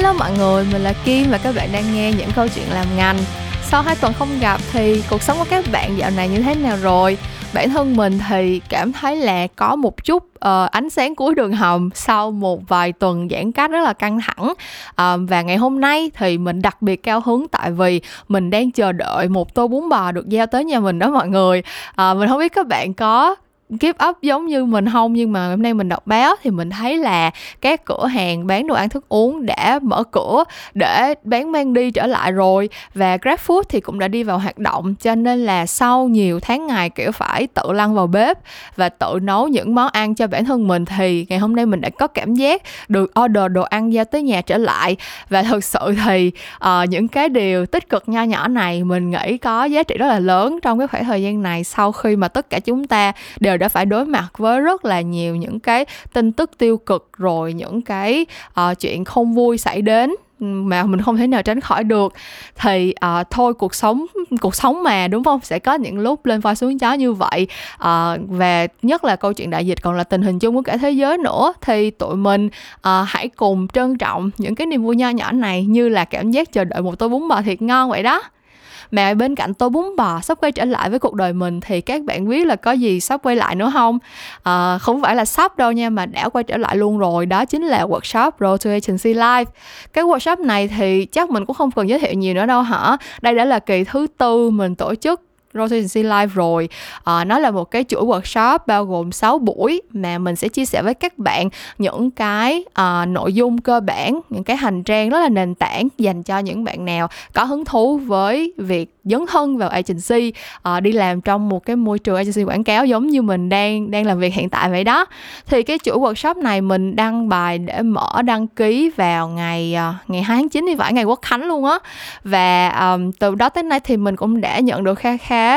Hello mọi người, mình là Kim và các bạn đang nghe những câu chuyện làm ngành. Sau hai tuần không gặp thì cuộc sống của các bạn dạo này như thế nào rồi? Bản thân mình thì cảm thấy là có một chút uh, ánh sáng cuối đường hầm sau một vài tuần giãn cách rất là căng thẳng uh, và ngày hôm nay thì mình đặc biệt cao hứng tại vì mình đang chờ đợi một tô bún bò được giao tới nhà mình đó mọi người uh, mình không biết các bạn có give up giống như mình không nhưng mà hôm nay mình đọc báo thì mình thấy là các cửa hàng bán đồ ăn thức uống đã mở cửa để bán mang đi trở lại rồi. Và GrabFood thì cũng đã đi vào hoạt động cho nên là sau nhiều tháng ngày kiểu phải tự lăn vào bếp và tự nấu những món ăn cho bản thân mình thì ngày hôm nay mình đã có cảm giác được order đồ ăn giao tới nhà trở lại. Và thực sự thì uh, những cái điều tích cực nho nhỏ này mình nghĩ có giá trị rất là lớn trong cái khoảng thời gian này sau khi mà tất cả chúng ta đều đã phải đối mặt với rất là nhiều những cái tin tức tiêu cực rồi những cái uh, chuyện không vui xảy đến mà mình không thể nào tránh khỏi được. Thì uh, thôi cuộc sống cuộc sống mà đúng không? Sẽ có những lúc lên voi xuống chó như vậy. Uh, và nhất là câu chuyện đại dịch còn là tình hình chung của cả thế giới nữa. Thì tụi mình uh, hãy cùng trân trọng những cái niềm vui nho nhỏ này như là cảm giác chờ đợi một tô bún bò thiệt ngon vậy đó mà bên cạnh tôi bún bò sắp quay trở lại với cuộc đời mình thì các bạn biết là có gì sắp quay lại nữa không? À, không phải là sắp đâu nha mà đã quay trở lại luôn rồi. Đó chính là workshop Road to Agency Life. Cái workshop này thì chắc mình cũng không cần giới thiệu nhiều nữa đâu hả? Đây đã là kỳ thứ tư mình tổ chức Rotation Live rồi. À, nó là một cái chuỗi workshop bao gồm 6 buổi mà mình sẽ chia sẻ với các bạn những cái à, nội dung cơ bản những cái hành trang rất là nền tảng dành cho những bạn nào có hứng thú với việc dấn thân vào agency à, đi làm trong một cái môi trường agency quảng cáo giống như mình đang đang làm việc hiện tại vậy đó. Thì cái chuỗi workshop này mình đăng bài để mở đăng ký vào ngày à, ngày 2 tháng 9 thì phải ngày quốc khánh luôn á. Và um, từ đó tới nay thì mình cũng đã nhận được kha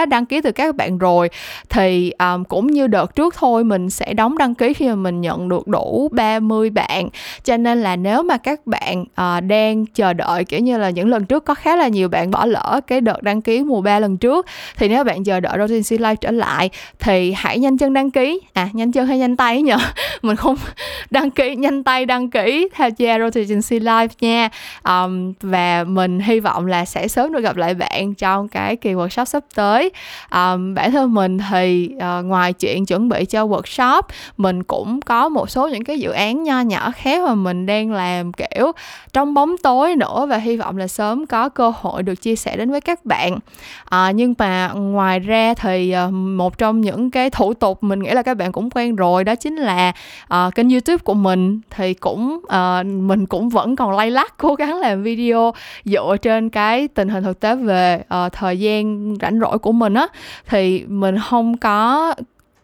đăng ký từ các bạn rồi thì um, cũng như đợt trước thôi mình sẽ đóng đăng ký khi mà mình nhận được đủ 30 bạn. Cho nên là nếu mà các bạn uh, đang chờ đợi kiểu như là những lần trước có khá là nhiều bạn bỏ lỡ cái đợt đăng ký mùa 3 lần trước thì nếu bạn chờ đợi Rotation Live trở lại thì hãy nhanh chân đăng ký. À nhanh chân hay nhanh tay nhở mình không đăng ký nhanh tay đăng ký theo gia Rotation Live nha. Um, và mình hy vọng là sẽ sớm được gặp lại bạn trong cái kỳ workshop sắp tới um, bản thân mình thì uh, ngoài chuyện chuẩn bị cho workshop mình cũng có một số những cái dự án nho nhỏ khác mà mình đang làm kiểu trong bóng tối nữa và hy vọng là sớm có cơ hội được chia sẻ đến với các bạn. Uh, nhưng mà ngoài ra thì uh, một trong những cái thủ tục mình nghĩ là các bạn cũng quen rồi đó chính là uh, kênh youtube của mình. Thì cũng uh, mình cũng vẫn còn lay lắc cố gắng làm video dựa trên cái tình hình thực tế về uh, thời gian rảnh rỗi của mình á thì mình không có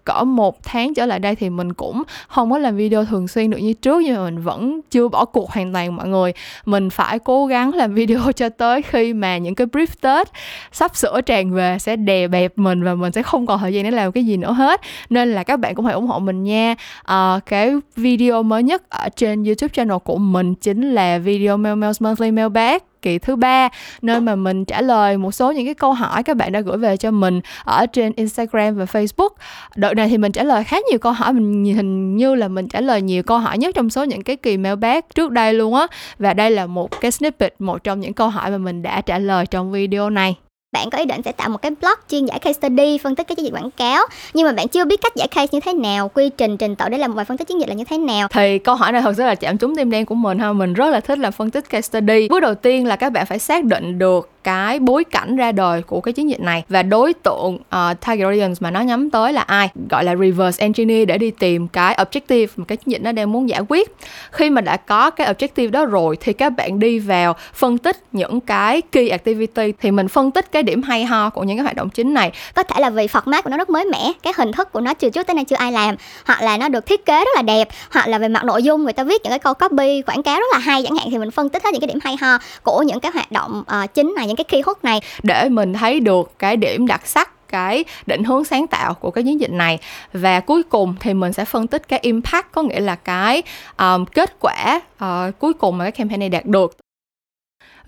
cỡ một tháng trở lại đây thì mình cũng không có làm video thường xuyên được như trước nhưng mà mình vẫn chưa bỏ cuộc hoàn toàn mọi người. Mình phải cố gắng làm video cho tới khi mà những cái brief tết sắp sửa tràn về sẽ đè bẹp mình và mình sẽ không còn thời gian để làm cái gì nữa hết. Nên là các bạn cũng hãy ủng hộ mình nha. À, cái video mới nhất ở trên youtube channel của mình chính là video Mail Mail's Monthly mail back kỳ thứ ba nơi mà mình trả lời một số những cái câu hỏi các bạn đã gửi về cho mình ở trên Instagram và Facebook. Đợt này thì mình trả lời khá nhiều câu hỏi, mình hình như là mình trả lời nhiều câu hỏi nhất trong số những cái kỳ mailbag trước đây luôn á. Và đây là một cái snippet, một trong những câu hỏi mà mình đã trả lời trong video này bạn có ý định sẽ tạo một cái blog chuyên giải case study, phân tích cái chiến dịch quảng cáo, nhưng mà bạn chưa biết cách giải case như thế nào, quy trình trình tự để làm một bài phân tích chiến dịch là như thế nào? Thì câu hỏi này thật sự là chạm trúng tim đen của mình ha. Mình rất là thích làm phân tích case study. Bước đầu tiên là các bạn phải xác định được cái bối cảnh ra đời của cái chiến dịch này. Và đối tượng ờ, uh, target audience mà nó nhắm tới là ai? Gọi là reverse engineer để đi tìm cái objective mà cái chiến dịch nó đang muốn giải quyết. Khi mà đã có cái objective đó rồi thì các bạn đi vào phân tích những cái key activity. Thì mình phân tích cái điểm hay ho của những cái hoạt động chính này. Có thể là vì format của nó rất mới mẻ cái hình thức của nó chưa trước tới nay chưa ai làm. Hoặc là nó được thiết kế rất là đẹp. Hoặc là về mặt nội dung người ta viết những cái câu copy quảng cáo rất là hay chẳng hạn thì mình phân tích hết những cái điểm hay ho của những cái hoạt động uh, chính này những cái keyword này để mình thấy được cái điểm đặc sắc cái định hướng sáng tạo của cái chiến dịch này. Và cuối cùng thì mình sẽ phân tích cái impact có nghĩa là cái um, kết quả uh, cuối cùng mà cái campaign này đạt được.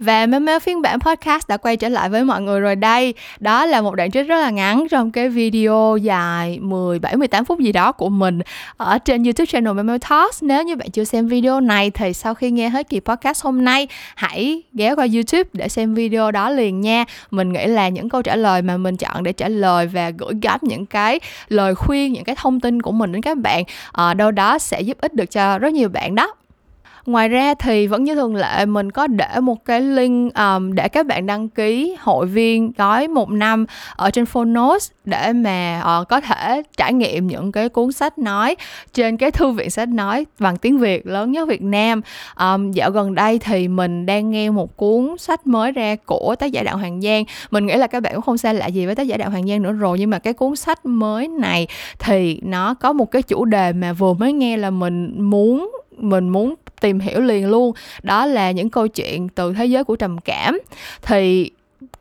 Và Memo phiên bản podcast đã quay trở lại với mọi người rồi đây. Đó là một đoạn trích rất là ngắn trong cái video dài 17 18 phút gì đó của mình ở trên YouTube channel Memo Talks. Nếu như bạn chưa xem video này thì sau khi nghe hết kỳ podcast hôm nay, hãy ghé qua YouTube để xem video đó liền nha. Mình nghĩ là những câu trả lời mà mình chọn để trả lời và gửi gắm những cái lời khuyên, những cái thông tin của mình đến các bạn ở đâu đó sẽ giúp ích được cho rất nhiều bạn đó ngoài ra thì vẫn như thường lệ mình có để một cái link um, để các bạn đăng ký hội viên gói một năm ở trên Phonos để mà uh, có thể trải nghiệm những cái cuốn sách nói trên cái thư viện sách nói bằng tiếng Việt lớn nhất Việt Nam. Um, dạo gần đây thì mình đang nghe một cuốn sách mới ra của tác giả Đạo Hoàng Giang. Mình nghĩ là các bạn cũng không xa lạ gì với tác giả Đạo Hoàng Giang nữa rồi nhưng mà cái cuốn sách mới này thì nó có một cái chủ đề mà vừa mới nghe là mình muốn mình muốn tìm hiểu liền luôn. Đó là những câu chuyện từ thế giới của trầm cảm. Thì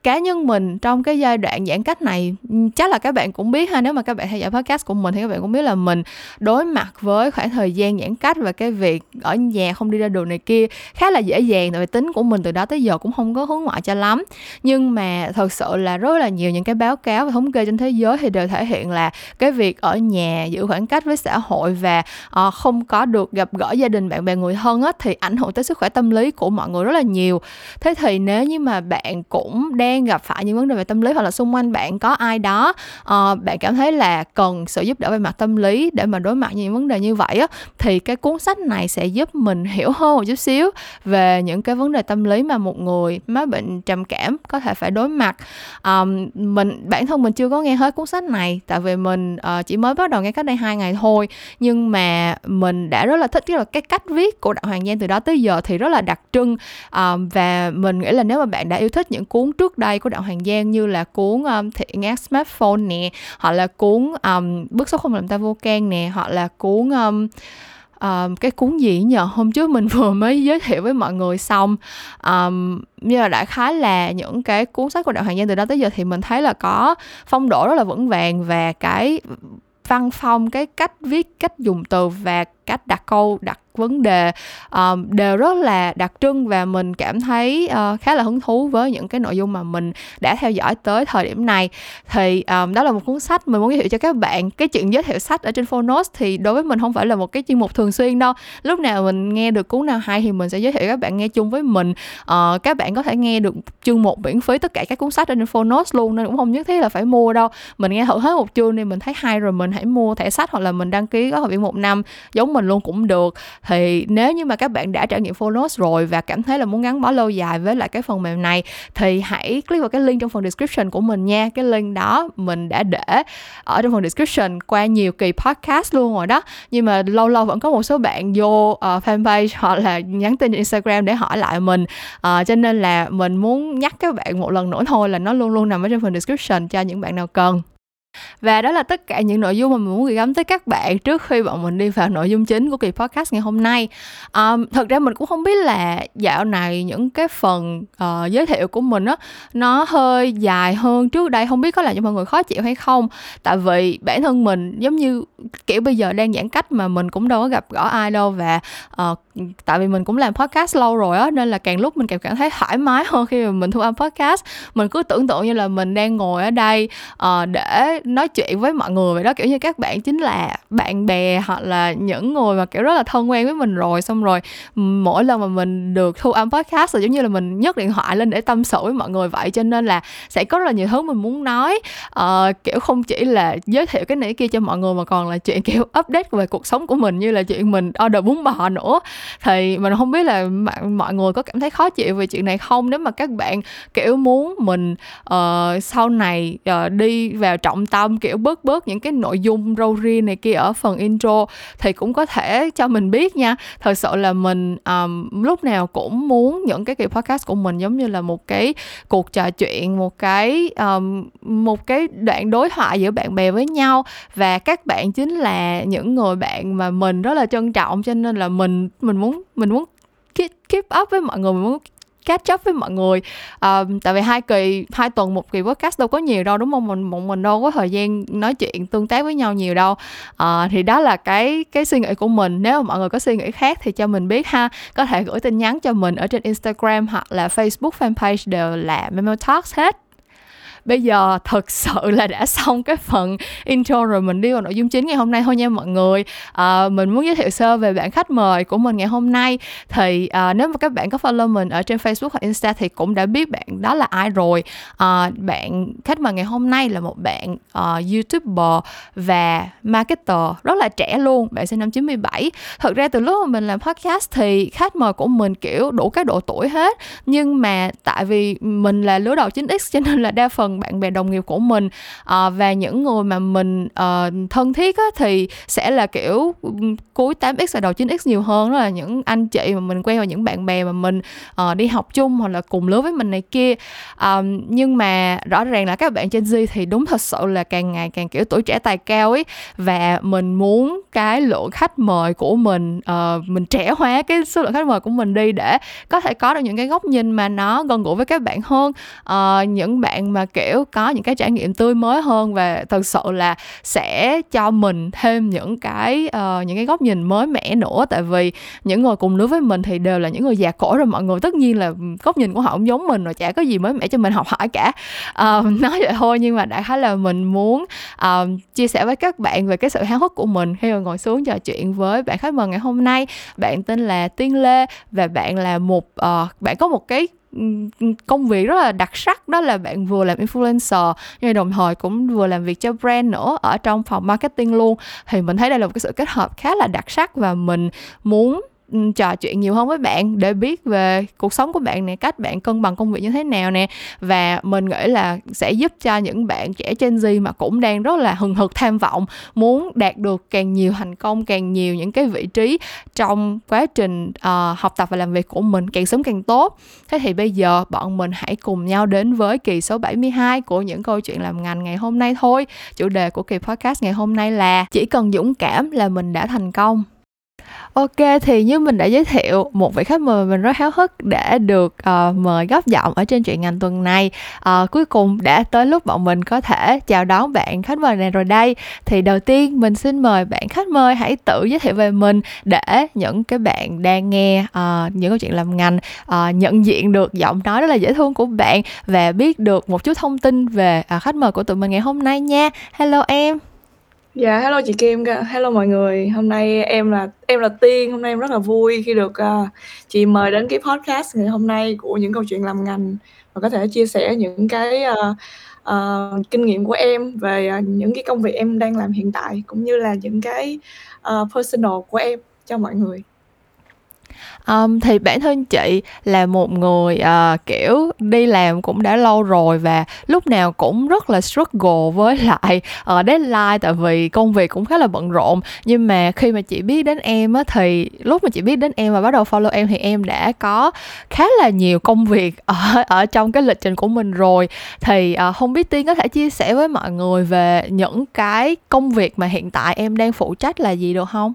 cá nhân mình trong cái giai đoạn giãn cách này ừ, chắc là các bạn cũng biết ha nếu mà các bạn theo dõi podcast của mình thì các bạn cũng biết là mình đối mặt với khoảng thời gian giãn cách và cái việc ở nhà không đi ra đường này kia khá là dễ dàng tại vì tính của mình từ đó tới giờ cũng không có hướng ngoại cho lắm. Nhưng mà thật sự là rất là nhiều những cái báo cáo và thống kê trên thế giới thì đều thể hiện là cái việc ở nhà giữ khoảng cách với xã hội và uh, không có được gặp gỡ gia đình bạn bè người thân á, thì ảnh hưởng tới sức khỏe tâm lý của mọi người rất là nhiều. Thế thì nếu như mà bạn cũng đang đang gặp phải những vấn đề về tâm lý hoặc là xung quanh bạn có ai đó uh, bạn cảm thấy là cần sự giúp đỡ về mặt tâm lý để mà đối mặt những vấn đề như vậy á thì cái cuốn sách này sẽ giúp mình hiểu hơn một chút xíu về những cái vấn đề tâm lý mà một người mắc bệnh trầm cảm có thể phải đối mặt. Um, mình bản thân mình chưa có nghe hết cuốn sách này tại vì mình uh, chỉ mới bắt đầu nghe cách đây hai ngày thôi. Nhưng mà mình đã rất là thích cái là cái cách viết của đạo hoàng giang từ đó tới giờ thì rất là đặc trưng. Um, và mình nghĩ là nếu mà bạn đã yêu thích những cuốn trước đây của đạo hoàng giang như là cuốn um, thiện ác smartphone nè hoặc là cuốn um, bước số không làm ta vô can nè hoặc là cuốn um, um, cái cuốn gì nhờ hôm trước mình vừa mới giới thiệu với mọi người xong. Um, như là đại khái là những cái cuốn sách của đạo hoàng giang từ đó tới giờ thì mình thấy là có phong độ rất là vững vàng và cái văn phong cái cách viết cách dùng từ và cách đặt câu đặt vấn đề ờ, um, đều rất là đặc trưng và mình cảm thấy uh, khá là hứng thú với những cái nội dung mà mình đã theo dõi tới thời điểm này. Thì um, đó là một cuốn sách mình muốn giới thiệu cho các bạn. Cái chuyện giới thiệu sách ở trên Phonos thì đối với mình không phải là một cái chuyên mục thường xuyên đâu. Lúc nào mình nghe được cuốn nào hay thì mình sẽ giới thiệu các bạn nghe chung với mình. Uh, các bạn có thể nghe được chương một miễn phí tất cả các cuốn sách ở trên Phonos luôn nên cũng không nhất thiết là phải mua đâu. Mình nghe thử hết một chương thì mình thấy hay rồi mình hãy mua thẻ sách hoặc là mình đăng ký có học viện một năm. Giống mình luôn cũng được thì nếu như mà các bạn đã trải nghiệm Phonos rồi và cảm thấy là muốn gắn bó lâu dài với lại cái phần mềm này thì hãy click vào cái link trong phần description của mình nha. Cái link đó mình đã để ở trong phần description qua nhiều kỳ podcast luôn rồi đó. Nhưng mà lâu lâu vẫn có một số bạn vô uh, fanpage hoặc là nhắn tin trên Instagram để hỏi lại mình. Uh, cho nên là mình muốn nhắc các bạn một lần nữa thôi là nó luôn luôn nằm ở trong phần description cho những bạn nào cần và đó là tất cả những nội dung mà mình muốn gửi gắm tới các bạn trước khi bọn mình đi vào nội dung chính của kỳ podcast ngày hôm nay. Um, thật ra mình cũng không biết là dạo này những cái phần uh, giới thiệu của mình á nó hơi dài hơn trước đây không biết có làm cho mọi người khó chịu hay không. Tại vì bản thân mình giống như kiểu bây giờ đang giãn cách mà mình cũng đâu có gặp gỡ ai đâu và uh, tại vì mình cũng làm podcast lâu rồi á nên là càng lúc mình càng cảm thấy thoải mái hơn khi mà mình thu âm podcast. Mình cứ tưởng tượng như là mình đang ngồi ở đây uh, để nói chuyện với mọi người vậy đó kiểu như các bạn chính là bạn bè hoặc là những người mà kiểu rất là thân quen với mình rồi. Xong rồi mỗi lần mà mình được thu âm podcast là giống như là mình nhấc điện thoại lên để tâm sự với mọi người vậy cho nên là sẽ có rất là nhiều thứ mình muốn nói. Uh, kiểu không chỉ là giới thiệu cái này kia cho mọi người mà còn là chuyện kiểu update về cuộc sống của mình như là chuyện mình order bún bò nữa thì mình không biết là mọi người có cảm thấy khó chịu về chuyện này không? Nếu mà các bạn kiểu muốn mình uh, sau này uh, đi vào trọng tâm kiểu bớt bớt những cái nội dung râu ria này kia ở phần intro thì cũng có thể cho mình biết nha. Thật sự là mình um, lúc nào cũng muốn những cái kỳ podcast của mình giống như là một cái cuộc trò chuyện một cái um, một cái đoạn đối thoại giữa bạn bè với nhau. Và các bạn chính là những người bạn mà mình rất là trân trọng cho nên là mình mình mình muốn mình muốn keep, keep up với mọi người mình muốn catch up với mọi người. Uh, tại vì hai kỳ hai tuần một kỳ podcast đâu có nhiều đâu đúng không? Mình một mình đâu có thời gian nói chuyện tương tác với nhau nhiều đâu. Uh, thì đó là cái cái suy nghĩ của mình. Nếu mà mọi người có suy nghĩ khác thì cho mình biết ha. Có thể gửi tin nhắn cho mình ở trên Instagram hoặc là Facebook fanpage đều là Memo Talks hết bây giờ thật sự là đã xong cái phần intro rồi mình đi vào nội dung chính ngày hôm nay thôi nha mọi người. À, mình muốn giới thiệu sơ về bạn khách mời của mình ngày hôm nay. Thì à, nếu mà các bạn có follow mình ở trên Facebook hoặc Insta thì cũng đã biết bạn đó là ai rồi. À, bạn khách mời ngày hôm nay là một bạn uh, youtuber và marketer rất là trẻ luôn bạn sinh năm 97 thật ra từ lúc mà mình làm podcast thì khách mời của mình kiểu đủ các độ tuổi hết. Nhưng mà tại vì mình là lứa đầu 9x cho nên là đa phần bạn bè đồng nghiệp của mình à, và những người mà mình à, thân thiết á, thì sẽ là kiểu cuối 8x và đầu 9x nhiều hơn. Đó là những anh chị mà mình quen và những bạn bè mà mình à, đi học chung hoặc là cùng lứa với mình này kia. À, nhưng mà rõ ràng là các bạn Gen Z thì đúng thật sự là càng ngày càng kiểu tuổi trẻ tài cao ấy và mình muốn cái lượng khách mời của mình uh, mình trẻ hóa cái số lượng khách mời của mình đi để có thể có được những cái góc nhìn mà nó gần gũi với các bạn hơn. Uh, những bạn mà kiểu kiểu có những cái trải nghiệm tươi mới hơn và thật sự là sẽ cho mình thêm những cái uh, những cái góc nhìn mới mẻ nữa. Tại vì những người cùng lứa với mình thì đều là những người già cổ rồi mọi người tất nhiên là góc nhìn của họ cũng giống mình rồi chả có gì mới mẻ cho mình học hỏi cả. Uh, nói vậy thôi nhưng mà đại khái là mình muốn uh, chia sẻ với các bạn về cái sự háo hức của mình khi mà ngồi xuống trò chuyện với bạn khách mời ngày hôm nay. Bạn tên là Tiên Lê và bạn là một uh, bạn có một cái công việc rất là đặc sắc, đó là bạn vừa làm influencer, nhưng đồng thời cũng vừa làm việc cho brand nữa, ở trong phòng marketing luôn. Thì mình thấy đây là một cái sự kết hợp khá là đặc sắc và mình muốn trò chuyện nhiều hơn với bạn để biết về cuộc sống của bạn nè cách bạn cân bằng công việc như thế nào nè. Và mình nghĩ là sẽ giúp cho những bạn trẻ Gen Z mà cũng đang rất là hừng hực tham vọng muốn đạt được càng nhiều thành công càng nhiều những cái vị trí trong quá trình uh, học tập và làm việc của mình càng sớm càng tốt. Thế thì bây giờ bọn mình hãy cùng nhau đến với kỳ số 72 của những câu chuyện làm ngành ngày hôm nay thôi. Chủ đề của kỳ podcast ngày hôm nay là chỉ cần dũng cảm là mình đã thành công. Ok thì như mình đã giới thiệu một vị khách mời mình rất háo hức để được uh, mời góp giọng ở trên chuyện ngành tuần này. Uh, cuối cùng đã tới lúc bọn mình có thể chào đón bạn khách mời này rồi đây. Thì đầu tiên mình xin mời bạn khách mời hãy tự giới thiệu về mình để những cái bạn đang nghe uh, những câu chuyện làm ngành uh, nhận diện được giọng nói rất là dễ thương của bạn và biết được một chút thông tin về uh, khách mời của tụi mình ngày hôm nay nha. Hello em. Dạ, hello chị Kim, hello mọi người. Hôm nay em là em là Tiên, hôm nay em rất là vui khi được, ờ, chị mời đến cái podcast ngày hôm nay của những câu chuyện làm ngành và có thể chia sẻ những cái, ờ, ờ, kinh nghiệm của em về, ờ, những cái công việc em đang làm hiện tại, cũng như là những cái, ờ, personal của em cho mọi người. Um, thì bản thân chị là một người uh, kiểu đi làm cũng đã lâu rồi và lúc nào cũng rất là struggle với lại uh, deadline tại vì công việc cũng khá là bận rộn. Nhưng mà khi mà chị biết đến em á thì lúc mà chị biết đến em và bắt đầu follow em thì em đã có khá là nhiều công việc ở ở trong cái lịch trình của mình rồi. Thì uh, không biết tiên có thể chia sẻ với mọi người về những cái công việc mà hiện tại em đang phụ trách là gì được không?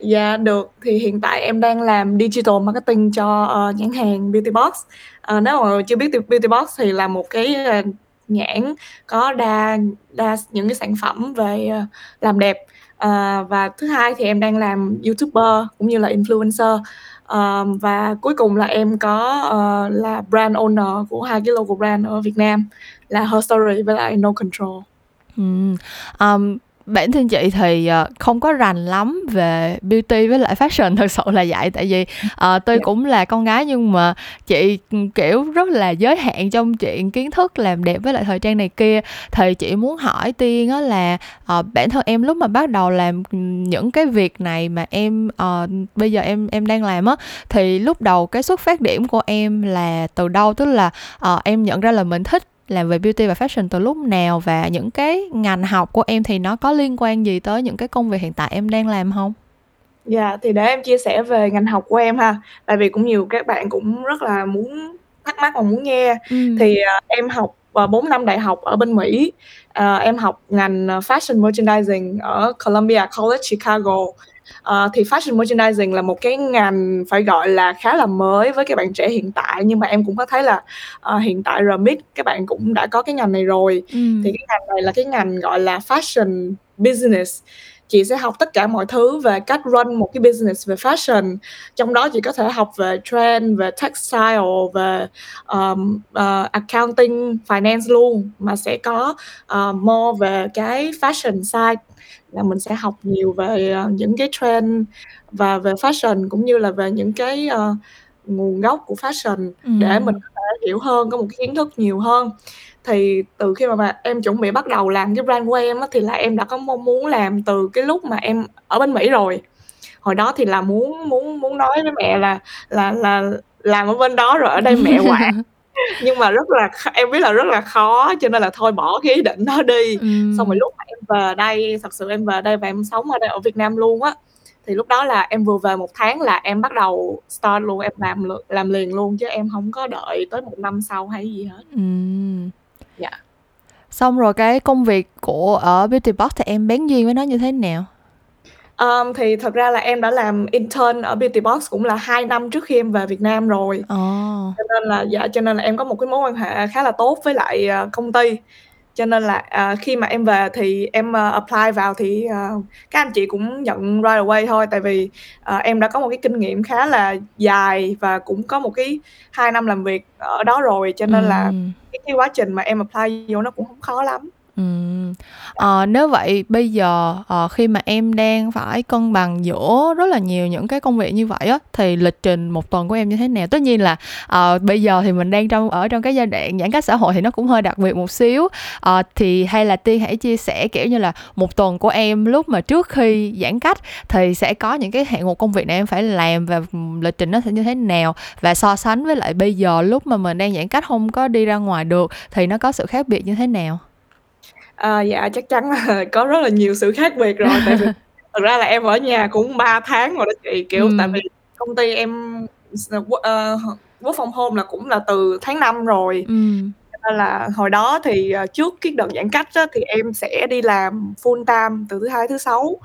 Dạ, được. Thì hiện tại em đang làm digital marketing cho, ờ, nhãn hàng Beauty Box. Ờ, nếu mà chưa biết Beauty Box thì là một cái, ờ, nhãn có đa đa những cái sản phẩm về, ờ, làm đẹp. Ờ, và thứ hai thì em đang làm YouTuber cũng như là influencer. Ờ, và cuối cùng là em có, ờ, là brand owner của hai cái logo brand ở Việt Nam là Her Story với lại No Control. Ừm, ờm, bản thân chị thì uh, không có rành lắm về beauty với lại fashion thật sự là vậy. Tại vì uh, tôi cũng là con gái nhưng mà chị kiểu rất là giới hạn trong chuyện kiến thức làm đẹp với lại thời trang này kia. Thì chị muốn hỏi tiên á là uh, bản thân em lúc mà bắt đầu làm những cái việc này mà em uh, bây giờ em em đang làm á thì lúc đầu cái xuất phát điểm của em là từ đâu? Tức là uh, em nhận ra là mình thích làm về beauty và fashion từ lúc nào và những cái ngành học của em thì nó có liên quan gì tới những cái công việc hiện tại em đang làm không? Dạ, thì để em chia sẻ về ngành học của em ha. Tại vì cũng nhiều các bạn cũng rất là muốn thắc mắc và muốn nghe. Ừm. Thì, à, em học, uh, 4 năm đại học ở bên Mỹ. Uh, em học ngành Fashion Merchandising ở Columbia College Chicago. Uh, thì fashion merchandising là một cái ngành phải gọi là khá là mới với các bạn trẻ hiện tại nhưng mà em cũng có thấy là uh, hiện tại RMIT các bạn cũng đã có cái ngành này rồi. Ừ. thì cái ngành này là cái ngành gọi là fashion business. Chị sẽ học tất cả mọi thứ về cách run một cái business về fashion. Trong đó chị có thể học về trend về textile về um, uh, accounting finance luôn. Mà sẽ có uh, more về cái fashion side là mình sẽ học nhiều về uh, những cái trend và về fashion cũng như là về những cái uh, nguồn gốc của fashion ừ. để mình có thể hiểu hơn có một cái kiến thức nhiều hơn. Thì từ khi mà, mà em chuẩn bị bắt đầu làm cái brand của em á, thì là em đã có mong muốn làm từ cái lúc mà em ở bên Mỹ rồi. Hồi đó thì là muốn muốn muốn nói với mẹ là là là làm ở bên đó rồi ở đây mẹ quản nhưng mà rất là em biết là rất là khó cho nên là thôi bỏ cái ý định đó đi ừ. xong rồi lúc mà em về đây thật sự em về đây và em sống ở đây ở Việt Nam luôn á thì lúc đó là em vừa về một tháng là em bắt đầu start luôn em làm làm liền luôn chứ em không có đợi tới một năm sau hay gì hết ừ. dạ xong rồi cái công việc của ở beauty box thì em bén duyên với nó như thế nào Um, thì thật ra là em đã làm intern ở Beauty Box cũng là hai năm trước khi em về Việt Nam rồi. Oh. Cho nên là dạ cho nên là em có một cái mối quan hệ khá là tốt với lại uh, công ty. Cho nên là uh, khi mà em về thì em uh, apply vào thì uh, các anh chị cũng nhận right away thôi tại vì uh, em đã có một cái kinh nghiệm khá là dài và cũng có một cái hai năm làm việc ở đó rồi cho nên là cái, cái quá trình mà em apply vô nó cũng không khó lắm. Ừm. Nếu vậy bây giờ, à, khi mà em đang phải cân bằng giữa rất là nhiều những cái công việc như vậy á, thì lịch trình một tuần của em như thế nào? Tất nhiên là, à, bây giờ thì mình đang trong ở trong cái giai đoạn giãn cách xã hội thì nó cũng hơi đặc biệt một xíu. À, thì hay là Tiên hãy chia sẻ, kiểu như là, một tuần của em lúc mà trước khi giãn cách thì sẽ có những cái hạng mục công việc này em phải làm và, ừ, lịch trình nó sẽ như thế nào? Và so sánh với lại bây giờ lúc mà mình đang giãn cách không có đi ra ngoài được thì nó có sự khác biệt như thế nào? À, dạ, chắc chắn là có rất là nhiều sự khác biệt rồi, tại vì thật ra là em ở nhà cũng 3 tháng rồi đó chị, kiểu, tại vì công ty em s ờ, work from home là cũng là từ tháng 5 rồi. Ừm. Cho nên là hồi đó thì, ờ, trước cái đợt giãn cách á, thì em sẽ đi làm full time từ thứ Hai, thứ Sáu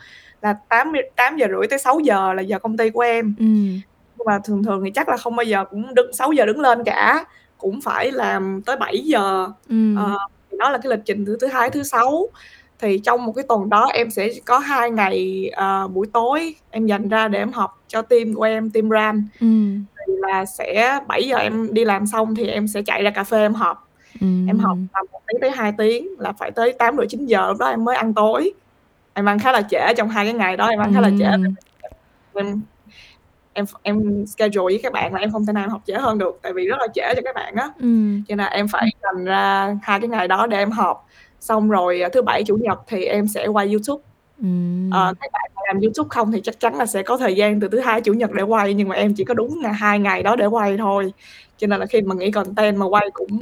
là tám tám giờ rưỡi tới sáu giờ là giờ công ty của em. Ừm. Nhưng mà thường thường thì chắc là không bao giờ cũng đứng sáu giờ đứng lên cả, cũng phải làm tới 7:00. Ừm. Ờ đó là cái lịch trình từ thứ hai thứ sáu. Thì trong một cái tuần đó em sẽ có hai ngày uh, buổi tối em dành ra để em học cho team của em team ran ừ. thì là sẽ 7 giờ em đi làm xong thì em sẽ chạy ra cà phê em học ừ. em học tầm một tiếng tới hai tiếng là phải tới tám rưỡi chín giờ đó em mới ăn tối. Em ăn khá là trễ trong hai cái ngày đó em ăn khá là trễ. Em em em schedule với các bạn là em không thể nào học trễ hơn được tại vì rất là trễ cho các bạn á ừ. cho nên em phải dành ra hai cái ngày đó để em học xong rồi à, thứ bảy chủ nhật thì em sẽ quay youtube ừ. à, các bạn làm youtube không thì chắc chắn là sẽ có thời gian từ thứ hai chủ nhật để quay nhưng mà em chỉ có đúng ngày hai ngày đó để quay thôi cho nên là khi mà nghĩ content mà quay cũng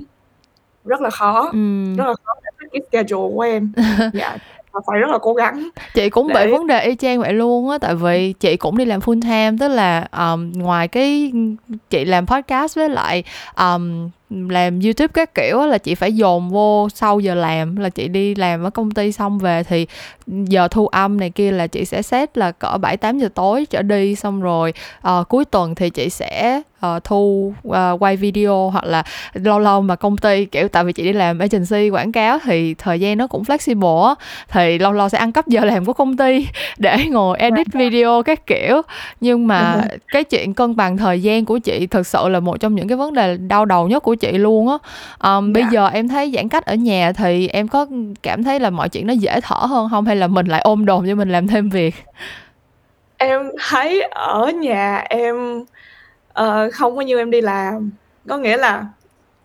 rất là khó ừ. rất là khó để cái schedule của em dạ phải rất là cố gắng. Chị cũng để... bị vấn đề y chang vậy luôn á tại vì chị cũng đi làm full time tức là um, ngoài cái chị làm podcast với lại um, làm youtube các kiểu là chị phải dồn vô sau giờ làm là chị đi làm ở công ty xong về thì giờ thu âm này kia là chị sẽ set là cỡ bảy tám giờ tối trở đi xong rồi uh, cuối tuần thì chị sẽ uh, thu uh, quay video hoặc là lâu lâu mà công ty kiểu tại vì chị đi làm agency quảng cáo thì thời gian nó cũng flexible á thì lâu lâu sẽ ăn cắp giờ làm của công ty để ngồi edit video các kiểu. Nhưng mà cái chuyện cân bằng thời gian của chị thực sự là một trong những cái vấn đề đau đầu nhất của chị luôn á. Um, bây dạ. giờ em thấy giãn cách ở nhà thì em có cảm thấy là mọi chuyện nó dễ thở hơn không? Hay là mình lại ôm đồn cho mình làm thêm việc? Em thấy ở nhà em uh, không có như em đi làm có nghĩa là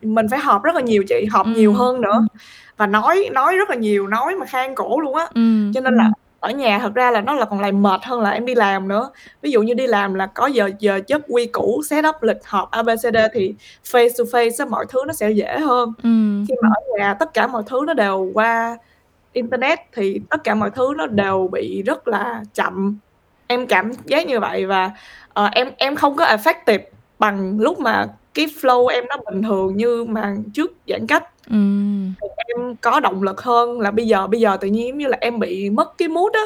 mình phải họp rất là nhiều chị họp ừ. nhiều hơn nữa ừ. và nói nói rất là nhiều nói mà khang cổ luôn á ừ. cho nên là ở nhà thật ra là nó là còn lại mệt hơn là em đi làm nữa ví dụ như đi làm là có giờ giờ giấc quy củ set up lịch họp abcd thì face to face mọi thứ nó sẽ dễ hơn ừ. khi mà ở nhà tất cả mọi thứ nó đều qua internet thì tất cả mọi thứ nó đều bị rất là chậm em cảm giác như vậy và uh, em em không có effective bằng lúc mà cái flow em nó bình thường như mà trước giãn cách. Thì em có động lực hơn là bây giờ bây giờ tự nhiên giống như là em bị mất cái mood á.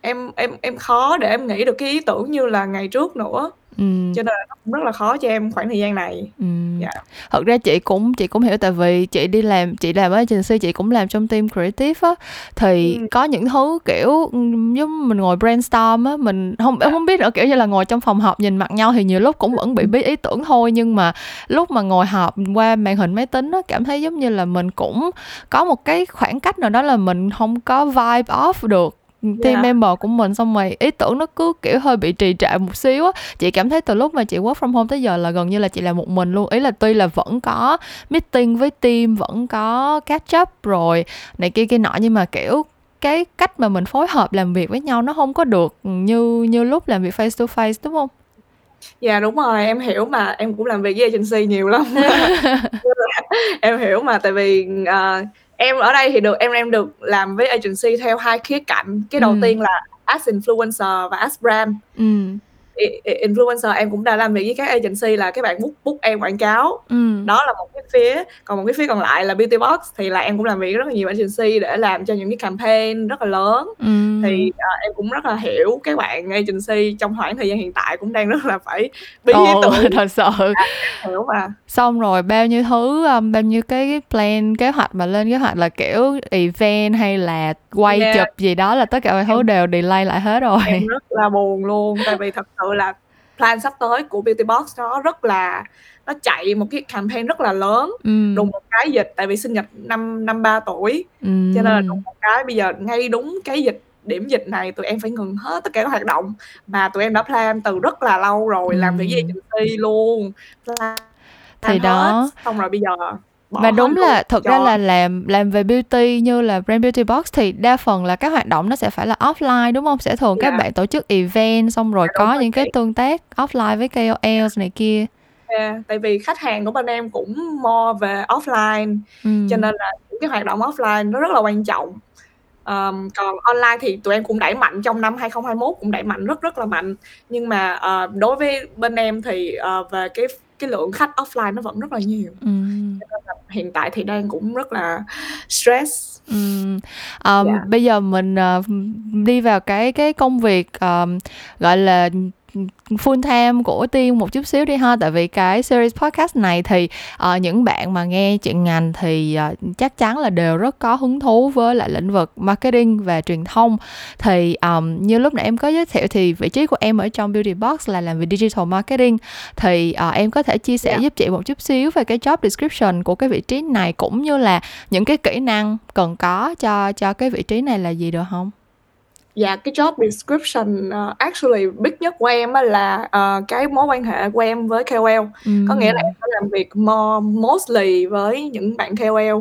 Em em em khó để em nghĩ được cái ý tưởng như là ngày trước nữa. Ừm. Cho nên là nó cũng rất là khó cho em khoảng thời gian này. Ừm. Dạ. Thật ra chị cũng chị cũng hiểu tại vì chị đi làm chị làm ở agency, chị cũng làm trong team creative á, thì Ừm. có những thứ, kiểu, ừm, giống mình ngồi brainstorm á, mình hông em Dạ. hông biết nữa, kiểu như là, ngồi trong phòng họp nhìn mặt nhau thì nhiều lúc cũng vẫn bị bí ý tưởng thôi, nhưng mà lúc mà ngồi họp qua màn hình máy tính á, cảm thấy giống như là mình cũng có một cái khoảng cách nào đó là mình hông có vibe off được, team Dạ. member của mình, xong rồi ý tưởng nó cứ, kiểu, hơi bị trì trệ một xíu á. Chị cảm thấy từ lúc mà chị work from home tới giờ là gần như là chị làm một mình luôn, ý là tuy là vẫn có meeting với team, vẫn có catch up rồi này kia kia nọ, nhưng mà, kiểu, cái cách mà mình phối hợp làm việc với nhau nó hông có được, như như lúc làm việc face to face, đúng hông? Dạ, đúng rồi, em hiểu mà, em cũng làm việc với agency nhiều lắm. Em hiểu mà, tại vì, ờ, em ở đây thì được em em được làm với agency theo hai khía cạnh. Cái đầu Ừm. tiên là as influencer và as brand. Ừm. Influencer em cũng đã làm việc với các agency là các bạn book book em quảng cáo, Ừm. đó là một cái phía. Còn một cái phía còn lại là beauty box thì là em cũng làm việc rất là nhiều agency để làm cho những cái campaign rất là lớn. Thì, Ừm. ờ, em cũng rất là hiểu các bạn agency trong khoảng thời gian hiện tại cũng đang rất là phải bí Ồ, thật sự. Dạ, hiểu mà. Xong rồi bao nhiêu thứ, ưm, bao nhiêu cái plan, kế hoạch mà lên kế hoạch là, kiểu, event hay là quay Yeah. chụp gì đó là tất cả mọi thứ đều delay lại hết rồi. em rất là buồn luôn, tại vì thật sự là plan sắp tới của beauty box nó rất là nó chạy một cái campaign rất là lớn, Ừm. đùng một cái dịch, tại vì sinh nhật năm năm 3 tuổi, cho nên là đùng một cái bây giờ ngay đúng cái dịch điểm dịch này tụi em phải ngừng hết tất cả các hoạt động mà tụi em đã plan từ rất là lâu rồi, làm việc với Ừm. agency luôn, plan Thì hết, đó. xong rồi bây giờ hết đúng là thực ra cho là làm làm về beauty như là brand Beauty Box thì đa phần là các hoạt động nó sẽ phải là offline, đúng hông? Sẽ thường các Dạ. bạn tổ chức event xong rồi Dạ, đúng có rồi những cái chị. tương tác offline với KOLs này kia. Yeah, tại vì khách hàng của bên em cũng more về offline, cho Ừm. nên là những cái hoạt động offline nó rất là quan trọng. Ờm, còn online thì tụi em cũng đẩy mạnh trong năm 2021 cũng đẩy mạnh rất rất là mạnh. Nhưng mà, ờ, đối với bên em thì, ờ, về cái cái lượng khách offline nó vẫn rất là nhiều. Là hiện tại thì đang cũng rất là stress. Ừm. Ờm, Dạ. bây giờ mình, ừm, đi vào cái cái công việc, ờm, gọi là, full time của Tiên một chút xíu đi ha. Tại vì cái series podcast này thì, ờ, những bạn mà nghe chuyện ngành thì, ờ, chắc chắn là đều rất có hứng thú với lại lĩnh vực marketing và truyền thông. Thì, ờm, như lúc nãy em có giới thiệu thì vị trí của em ở trong Beauty Box là làm về digital marketing. Thì, ờ, em có thể chia sẻ Dạ. giúp chị một chút xíu về cái job description của cái vị trí này, cũng như là những cái kỹ năng cần có cho cho cái vị trí này là gì được hông? Dạ, cái job description, ờ, actually big nhất của em á là, ờ, cái mối quan hệ của em với KOL. Có nghĩa là em Ừm. sẽ làm việc more mostly với những bạn KOL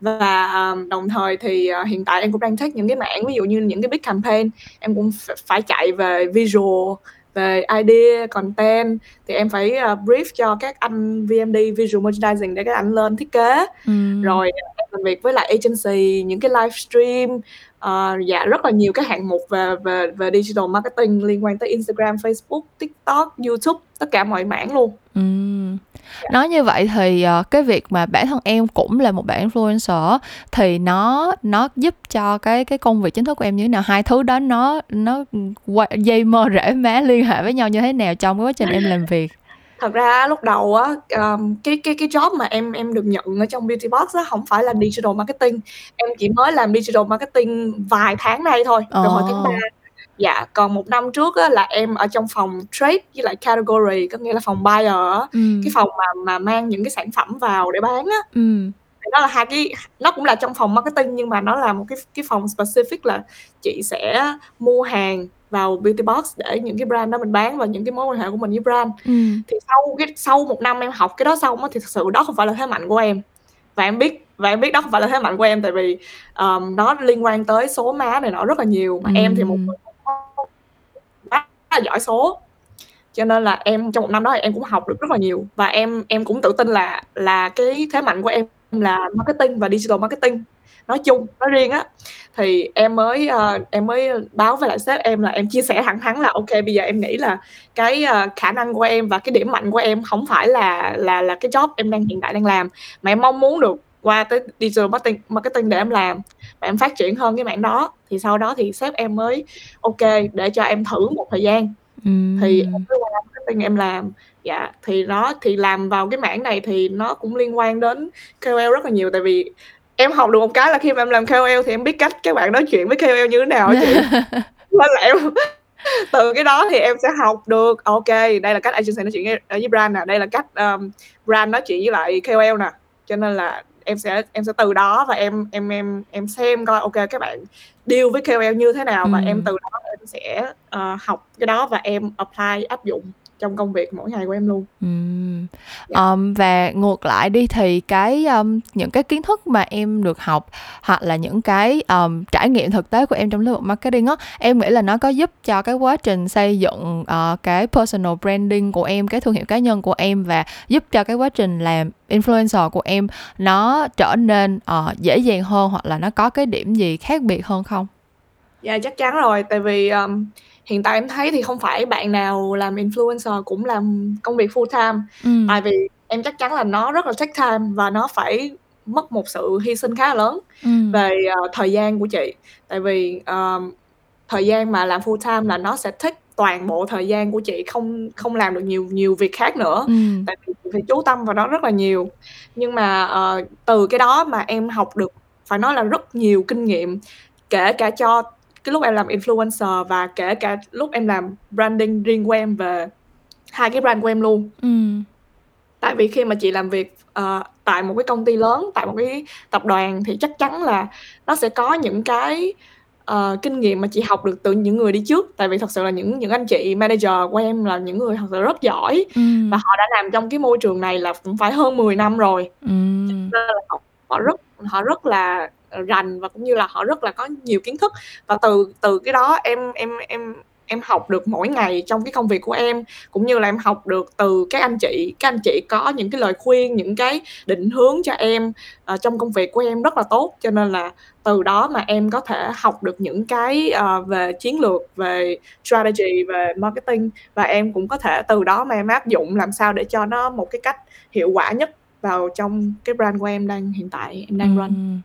và, ờm, đồng thời thì, ờ, hiện tại em cũng đang take những cái mảng ví dụ như những cái big campaign, em cũng ph phải chạy về visual, về idea, content thì em phải, ờ, brief cho các anh VMD, visual merchandising để các ảnh lên thiết kế. Ừm. Rồi, ờ, em làm việc với lại agency, những cái livestream, ờ, dạ, rất là nhiều cái hạng mục về về về digital marketing liên quan tới Instagram, Facebook, TikTok, YouTube, tất cả mọi mảng luôn. Ừm. Dạ. Nói như vậy thì, ờ, cái việc mà bản thân em cũng là một bạn influencer thì nó nó giúp cho cái cái công việc chính thức của em như thế nào? Hai thứ đó nó nó, qua dây mơ rễ má liên hệ với nhau như thế nào trong cái quá trình em làm việc? Thật ra lúc đầu á, ờm, cái cái cái job mà em em được nhận ở trong Beauty Box á, hổng phải là digital marketing, em chỉ mới làm digital marketing vài tháng nay thôi, từ hồi tháng 3. Ồ. Dạ, còn 1 năm trước á là em ở trong phòng trade với lại category, có nghĩa là phòng buyer á, Ừm. cái phòng mà mà mang những cái sản phẩm vào để bán á. Ừm. Thì nó là hai cái nó cũng là trong phòng marketing nhưng mà nó là một cái cái phòng specific là chị sẽ mua hàng vào Beauty Box để những cái brand đó mình bán và những cái mối quan hệ của mình với brand. Ừm. Thì sau cái sau 1 năm em học cái đó xong á, thì thực sự đó không phải là thế mạnh của em. Và em biết và em biết đó không phải là thế mạnh của em tại vì, ờm, nó liên quan tới số má này nọ rất là nhiều, mà em thì một Ừm. người quá là giỏi số. Cho nên là em trong 1 năm đó thì em cũng học được rất là nhiều và em em cũng tự tin là là cái thế mạnh của em là marketing và digital marketing. nói chung nói riêng á thì em mới uh, em mới báo với lại sếp em là em chia sẻ thẳng thắn là ok bây giờ em nghĩ là cái uh, khả năng của em và cái điểm mạnh của em không phải là là là cái job em đang hiện tại đang làm. Mà em mong muốn được qua tới digital marketing marketing để em làm và em phát triển hơn cái mảng đó. Thì sau đó thì sếp em mới ok để cho em thử một thời gian. Ừm. thì em mới qua marketing em làm. Dạ thì nó thì làm vào cái mảng này thì nó cũng liên quan đến KOL rất là nhiều. Tại vì em học được một cái là khi mà em làm KOL thì em biết cách các bạn nói chuyện với KOL như thế nào chị. Nên là em từ cái đó thì em sẽ học được ok đây là cách agency nói chuyện với brand nè đây là cách um, brand nói chuyện với lại KOL nè. Cho nên là em sẽ em sẽ từ đó và em em em em xem coi ok các bạn deal với KOL như thế nào và Ừm. em từ đó em sẽ uh, học cái đó và em apply áp dụng trong công việc mỗi ngày của em luôn Ừm. Dạ. Ờm, và ngược lại đi thì cái um, những cái kiến thức mà em được học hoặc là những cái um, trải nghiệm thực tế của em trong lĩnh vực marketing á em nghĩ là nó có giúp cho cái quá trình xây dựng uh, cái personal branding của em cái thương hiệu cá nhân của em và giúp cho cái quá trình làm influencer của em nó trở nên uh, dễ dàng hơn hoặc là nó có cái điểm gì khác biệt hơn không? Dạ chắc chắn rồi tại vì um, hiện tại em thấy thì không phải bạn nào làm influencer cũng làm công việc full time Ừm. tại vì em chắc chắn là nó rất là take time và nó phải mất một sự hy sinh khá là lớn Ừm. về uh, thời gian của chị tại vì um, thời gian mà làm full time là nó sẽ take toàn bộ thời gian của chị không không làm được nhiều nhiều việc khác nữa Ừm. tại vì chị phải chú tâm vào đó rất là nhiều nhưng mà uh, từ cái đó mà em học được phải nói là rất nhiều kinh nghiệm kể cả cho cái lúc em làm influencer và kể cả lúc em làm branding riêng của em về hai cái brand của em luôn Ừm. tại vì khi mà chị làm việc uh, tại một cái công ty lớn tại một cái tập đoàn thì chắc chắn là nó sẽ có những cái uh, kinh nghiệm mà chị học được từ những người đi trước tại vì thật sự là những những anh chị manager của em là những người thật sự rất giỏi Ừm. và họ đã làm trong cái môi trường này là cũng phải hơn 10 năm rồi Ừm. nên là họ, họ rất họ rất là rành và cũng như là họ rất là có nhiều kiến thức. Và từ từ cái đó em em em em học được mỗi ngày trong cái công việc của em cũng như là em học được từ các anh chị các anh chị có những cái lời khuyên những cái định hướng cho em uh, trong công việc của em rất là tốt. Cho nên là từ đó mà em có thể học được những cái uh, về chiến lược về strategy về marketing. Và em cũng có thể từ đó mà em áp dụng làm sao để cho nó một cái cách hiệu quả nhất vào trong cái brand của em đang hiện tại em đang run Ừm.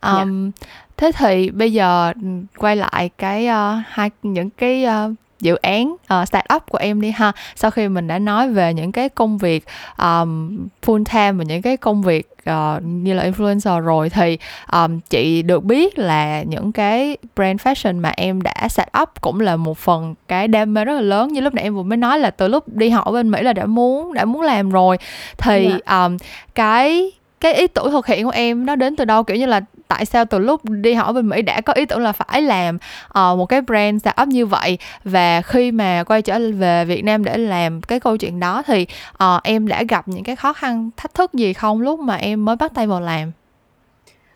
Ờm, thế thì bây giờ ừ, quay lại cái ờ, hai những cái ờ, dự án uh, start up của em đi ha. Sau khi mình đã nói về những cái công việc um, full time và những cái công việc uh, như là influencer rồi thì um, chị được biết là những cái brand fashion mà em đã set up cũng là một phần cái đam mê rất là lớn. Như lúc nãy em vừa mới nói là từ lúc đi học ở bên Mỹ là đã muốn đã muốn làm rồi. Thì um, cái cái ý tưởng thực hiện của em nó đến từ đâu? Kiểu như là tại sao từ lúc đi học ở bên Mỹ đã có ý tưởng là phải làm uh, một cái brand startup như vậy? Và khi mà quay trở về Việt Nam để làm cái câu chuyện đó thì uh, em đã gặp những cái khó khăn thách thức gì không lúc mà em mới bắt tay vào làm?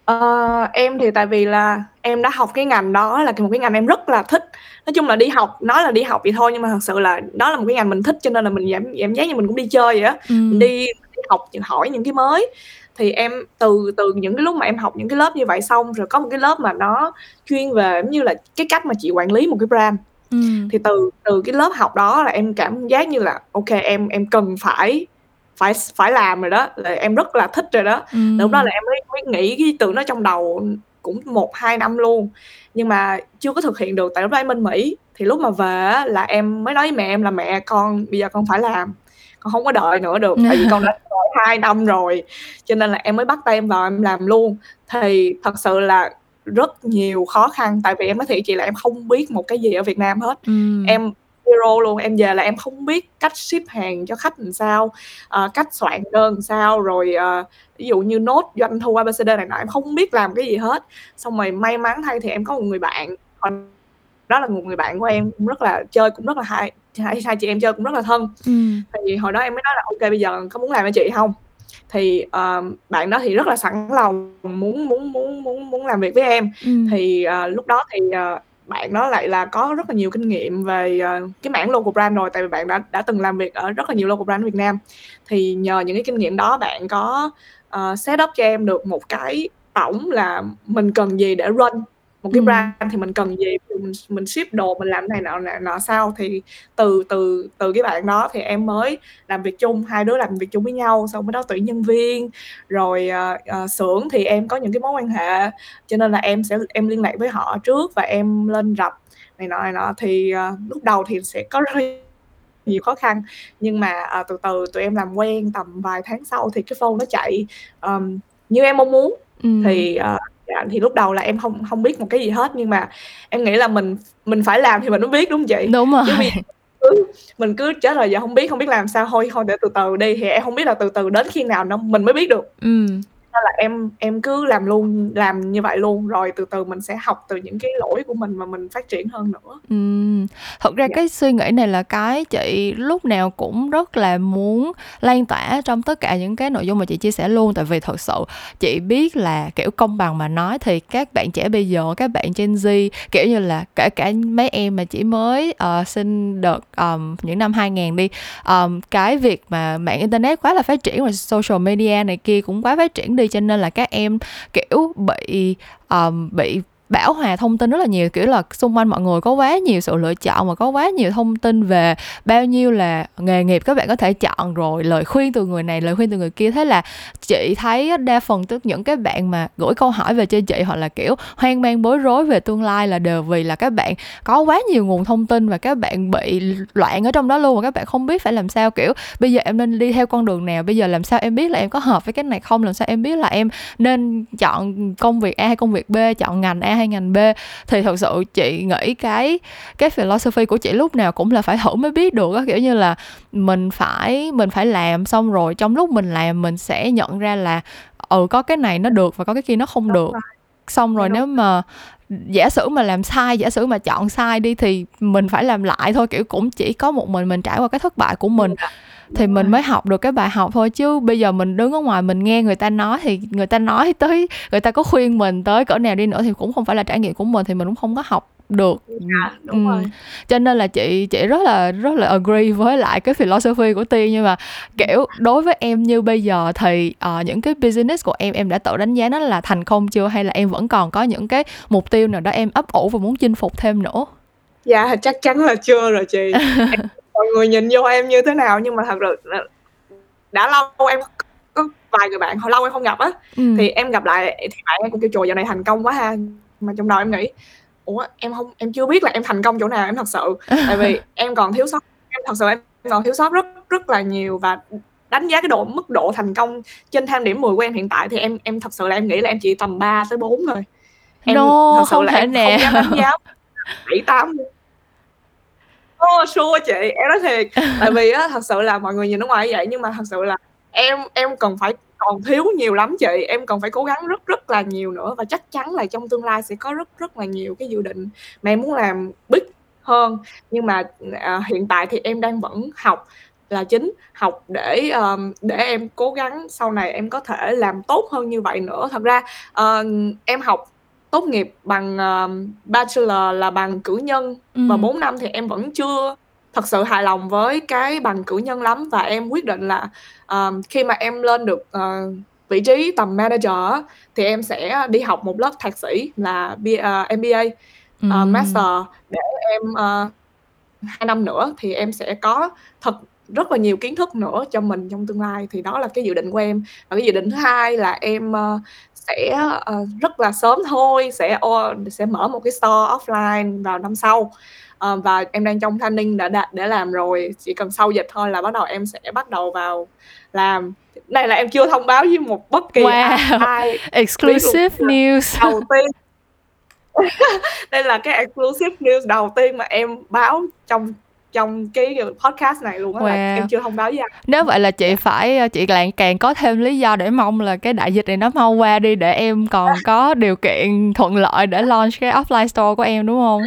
Ờ, em thì tại vì là em đã học cái ngành đó là một cái ngành em rất là thích. Nói chung là đi học nói là đi học vậy thôi nhưng mà thật sự là đó là một cái ngành mình thích cho nên là mình giảm giảm giá như mình cũng đi chơi vậy á. Ừ. mình đi, đi học hỏi những cái mới thì em từ từ những cái lúc mà em học những cái lớp như vậy xong rồi có một cái lớp mà nó chuyên về giống như là cái cách mà chị quản lý một cái brand. Ừ. thì từ từ cái lớp học đó là em cảm giác như là ok em em cần phải phải phải làm rồi đó là em rất là thích rồi đó. Ừ. lúc đó là em mới, mới nghĩ cái tưởng đó trong đầu cũng một hai năm luôn. Nhưng mà chưa có thực hiện được tại lúc đó em bên mỹ. Thì lúc mà về là em mới nói với mẹ em là mẹ con bây giờ con phải làm con không có đợi nữa được tại vì con đã đợi hai năm rồi cho nên là em mới bắt tay em vào em làm luôn. Thì thật sự là rất nhiều khó khăn tại vì em nói thiệt chị là em không biết một cái gì ở Việt Nam hết. Ừ. em zero luôn em về là em không biết cách ship hàng cho khách làm sao uh, cách soạn đơn làm sao rồi uh, ví dụ như nốt doanh thu abcd này nọ em không biết làm cái gì hết. Xong rồi may mắn thay thì em có một người bạn đó là một người bạn của em cũng rất là chơi cũng rất là hay hai, hai chị em chơi cũng rất là thân. Ừ. thì hồi đó em mới nói là ok bây giờ có muốn làm với chị không? Thì uh, bạn đó thì rất là sẵn lòng muốn muốn muốn muốn muốn làm việc với em. Ừ. thì uh, lúc đó thì uh, bạn đó lại là có rất là nhiều kinh nghiệm về uh, cái mảng local brand rồi tại vì bạn đã đã từng làm việc ở rất là nhiều local brand Việt Nam. Thì nhờ những cái kinh nghiệm đó bạn có uh, set up cho em được một cái tổng là mình cần gì để run một cái Ừm. brand thì mình cần gì? Mình mình ship đồ mình làm này nọ nọ, nọ sao? Thì từ từ từ cái bạn đó thì em mới làm việc chung hai đứa làm việc chung với nhau xong mới đó tuyển nhân viên. Rồi uh, uh, xưởng thì em có những cái mối quan hệ cho nên là em sẽ em liên lạc với họ trước và em lên rập này nọ này nọ. Thì uh, lúc đầu thì sẽ có rất nhiều khó khăn nhưng mà uh, từ từ tụi em làm quen tầm vài tháng sau thì cái phone nó chạy. Um, như em mong muốn. Ừm. thì uh, dạ, thì lúc đầu là em không không biết một cái gì hết nhưng mà em nghĩ là mình mình phải làm thì mình mới biết đúng không chị Đúng rồi. chứ vì cứ mình cứ chết rồi giờ không biết không biết làm sao thôi thôi để từ từ đi thì em không biết là từ từ đến khi nào nó mình mới biết được Ừm. Nên là em em cứ làm luôn làm như vậy luôn rồi từ từ mình sẽ học từ những cái lỗi của mình và mình phát triển hơn nữa Ừm, thật ra Dạ. cái suy nghĩ này là cái chị lúc nào cũng rất là muốn lan tỏa trong tất cả những cái nội dung mà chị chia sẻ luôn tại vì thật sự chị biết là kiểu công bằng mà nói thì các bạn trẻ bây giờ các bạn Gen Z kiểu như là kể cả mấy em mà chỉ mới uh, sinh đợt um, những năm 2000 đi um, cái việc mà mạng internet quá là phát triển rồi social media này kia cũng quá phát triển đi cho nên là các em kiểu bị um, bị bão hòa thông tin rất là nhiều, kiểu là, xung quanh mọi người có quá nhiều sự lựa chọn và có quá nhiều thông tin về bao nhiêu là nghề nghiệp các bạn có thể chọn rồi, lời khuyên từ người này, lời khuyên từ người kia. Thế là chị thấy đa phần tức những cái bạn mà gửi câu hỏi về cho chị hoặc là, kiểu, hoang mang bối rối về tương lai là đều vì là các bạn có quá nhiều nguồn thông tin và các bạn bị loạn ở trong đó luôn và các bạn không biết phải làm sao, kiểu, bây giờ em nên đi theo con đường nào, bây giờ làm sao em biết là em có hợp với cái này không, làm sao em biết là em nên chọn công việc A hay công việc B, chọn ngành A hay ngành B thì thật sự chị nghĩ cái cái philosophy của chị lúc nào cũng là phải thử mới biết được á. Kiểu như là mình phải mình phải làm xong rồi trong lúc mình làm mình sẽ nhận ra là ừ có cái này nó được và có cái kia nó không được. xong rồi nếu mà giả sử mà làm sai giả sử mà chọn sai đi thì mình phải làm lại thôi. Kiểu cũng chỉ có một mình mình trải qua cái thất bại của mình thì mình mới học được cái bài học thôi chứ bây giờ mình đứng ở ngoài mình nghe người ta nói thì người ta nói tới người ta có khuyên mình tới cỡ nào đi nữa thì cũng không phải là trải nghiệm của mình thì mình cũng không có học được. Dạ đúng Ừ. rồi. Cho nên là chị chị rất là rất là agree với lại cái philosophy của tiên nhưng mà kiểu đối với em như bây giờ thì ờ, những cái business của em em đã tự đánh giá nó là thành công chưa? Hay là em vẫn còn có những cái mục tiêu nào đó em ấp ủ và muốn chinh phục thêm nữa? Dạ chắc chắn là chưa rồi chị mọi người nhìn vô em như thế nào nhưng mà thật sự đã lâu em có vài người bạn hồi lâu em không gặp á ừ. thì em gặp lại thì bạn em cũng kêu trời giờ này thành công quá ha mà trong đầu em nghĩ ủa em không em chưa biết là em thành công chỗ nào em thật sự tại vì em còn thiếu sót em thật sự em còn thiếu sót rất rất là nhiều và đánh giá cái độ mức độ thành công trên thang điểm 10 của em hiện tại thì em em thật sự là em nghĩ là em chỉ tầm 3 tới 4 thôi em No, thật sự không là thể em nào. không dám đánh giá bảy tám luôn Ô, sure chị. Em nói thiệt. Tại vì á thật sự là mọi người nhìn ở ngoài như vậy nhưng mà thật sự là em em cần phải còn thiếu nhiều lắm chị. Em còn phải cố gắng rất rất là nhiều nữa và chắc chắn là trong tương lai sẽ có rất rất là nhiều cái dự định mà em muốn làm big hơn. Nhưng mà à, hiện tại thì em đang vẫn học là chính học để um, để em cố gắng sau này em có thể làm tốt hơn như vậy nữa. Thật ra ờ, em học tốt nghiệp bằng um, bachelor là bằng cử nhân. Ừ. và 4 năm thì em vẫn chưa thật sự hài lòng với cái bằng cử nhân lắm. Và em quyết định là um, khi mà em lên được ờ, vị trí tầm manager thì em sẽ đi học một lớp thạc sĩ là B, ờ, MBA Ừ. ờ, master. Để em uh, hai năm nữa thì em sẽ có thật rất là nhiều kiến thức nữa cho mình trong tương lai. Thì đó là cái dự định của em. Và cái dự định thứ hai là em ờ, sẽ ờ, rất là sớm thôi sẽ ô- sẽ mở một cái store offline vào năm sau. Ờ, và em đang trong planning đã, đã để làm rồi chỉ cần sau dịch thôi là bắt đầu em sẽ bắt đầu vào làm. Này là em chưa thông báo với một bất kỳ Wow. ai exclusive news. đầu tiên. Đây là cái exclusive news đầu tiên mà em báo trong trong cái podcast này luôn á là Wow. em chưa thông báo với ai. Nếu vậy là chị phải chị càng càng có thêm lý do để mong là cái đại dịch này nó mau qua đi để em còn có điều kiện thuận lợi để launch cái offline store của em đúng không?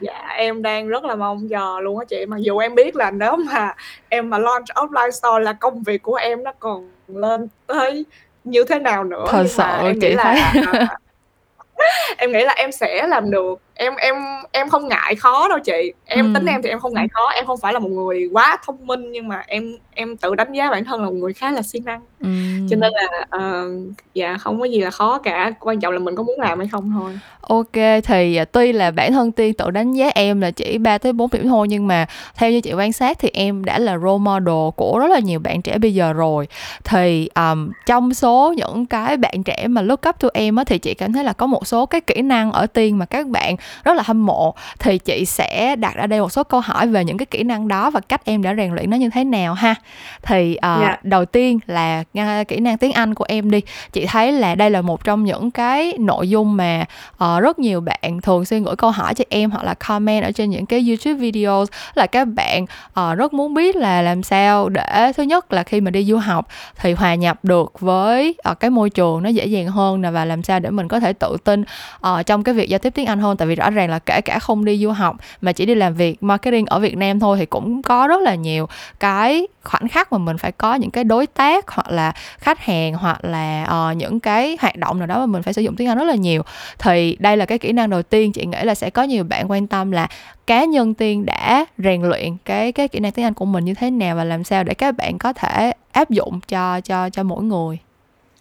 Dạ em đang rất là mong chờ luôn á chị. Mặc dù em biết là nếu mà em mà launch offline store là công việc của em nó còn lên tới như thế nào nữa. Thật sự chị nghĩ là thấy- à, em nghĩ là em sẽ làm được em em em không ngại khó đâu chị em Ừm. tính em thì em không ngại khó em không phải là một người quá thông minh nhưng mà em em tự đánh giá bản thân là một người khá là siêng năng Ừm. cho nên là ờ, dạ không có gì là khó cả quan trọng là mình có muốn làm hay không thôi Ok thì à, tuy là bản thân Tiên tự đánh giá em là chỉ 3 tới 4 điểm thôi nhưng mà theo như chị quan sát thì em đã là role model của rất là nhiều bạn trẻ bây giờ rồi. Thì um, trong số những cái bạn trẻ mà look up to em á thì chị cảm thấy là có một số cái kỹ năng ở Tiên mà các bạn rất là hâm mộ thì chị sẽ đặt ra đây một số câu hỏi về những cái kỹ năng đó và cách em đã rèn luyện nó như thế nào ha. Thì uh, Dạ. đầu tiên là nga- kỹ năng tiếng Anh của em đi. Chị thấy là đây là một trong những cái nội dung mà ờ, rất nhiều bạn thường xuyên gửi câu hỏi cho em hoặc là comment ở trên những cái YouTube video là các bạn ờ, rất muốn biết là làm sao để thứ nhất là khi mà đi du học thì hòa nhập được với ờ, cái môi trường nó dễ dàng hơn nè và làm sao để mình có thể tự tin ờ, trong cái việc giao tiếp tiếng Anh hơn tại vì rõ ràng là kể cả không đi du học mà chỉ đi làm việc marketing ở Việt Nam thôi thì cũng có rất là nhiều cái khoảnh khắc mà mình phải có những cái đối tác hoặc là khách hàng hoặc là uh, những cái hoạt động nào đó mà mình phải sử dụng tiếng Anh rất là nhiều. Thì đây là cái kỹ năng đầu tiên chị nghĩ là sẽ có nhiều bạn quan tâm là cá nhân tiên đã rèn luyện cái cái kỹ năng tiếng Anh của mình như thế nào và làm sao để các bạn có thể áp dụng cho cho cho mỗi người.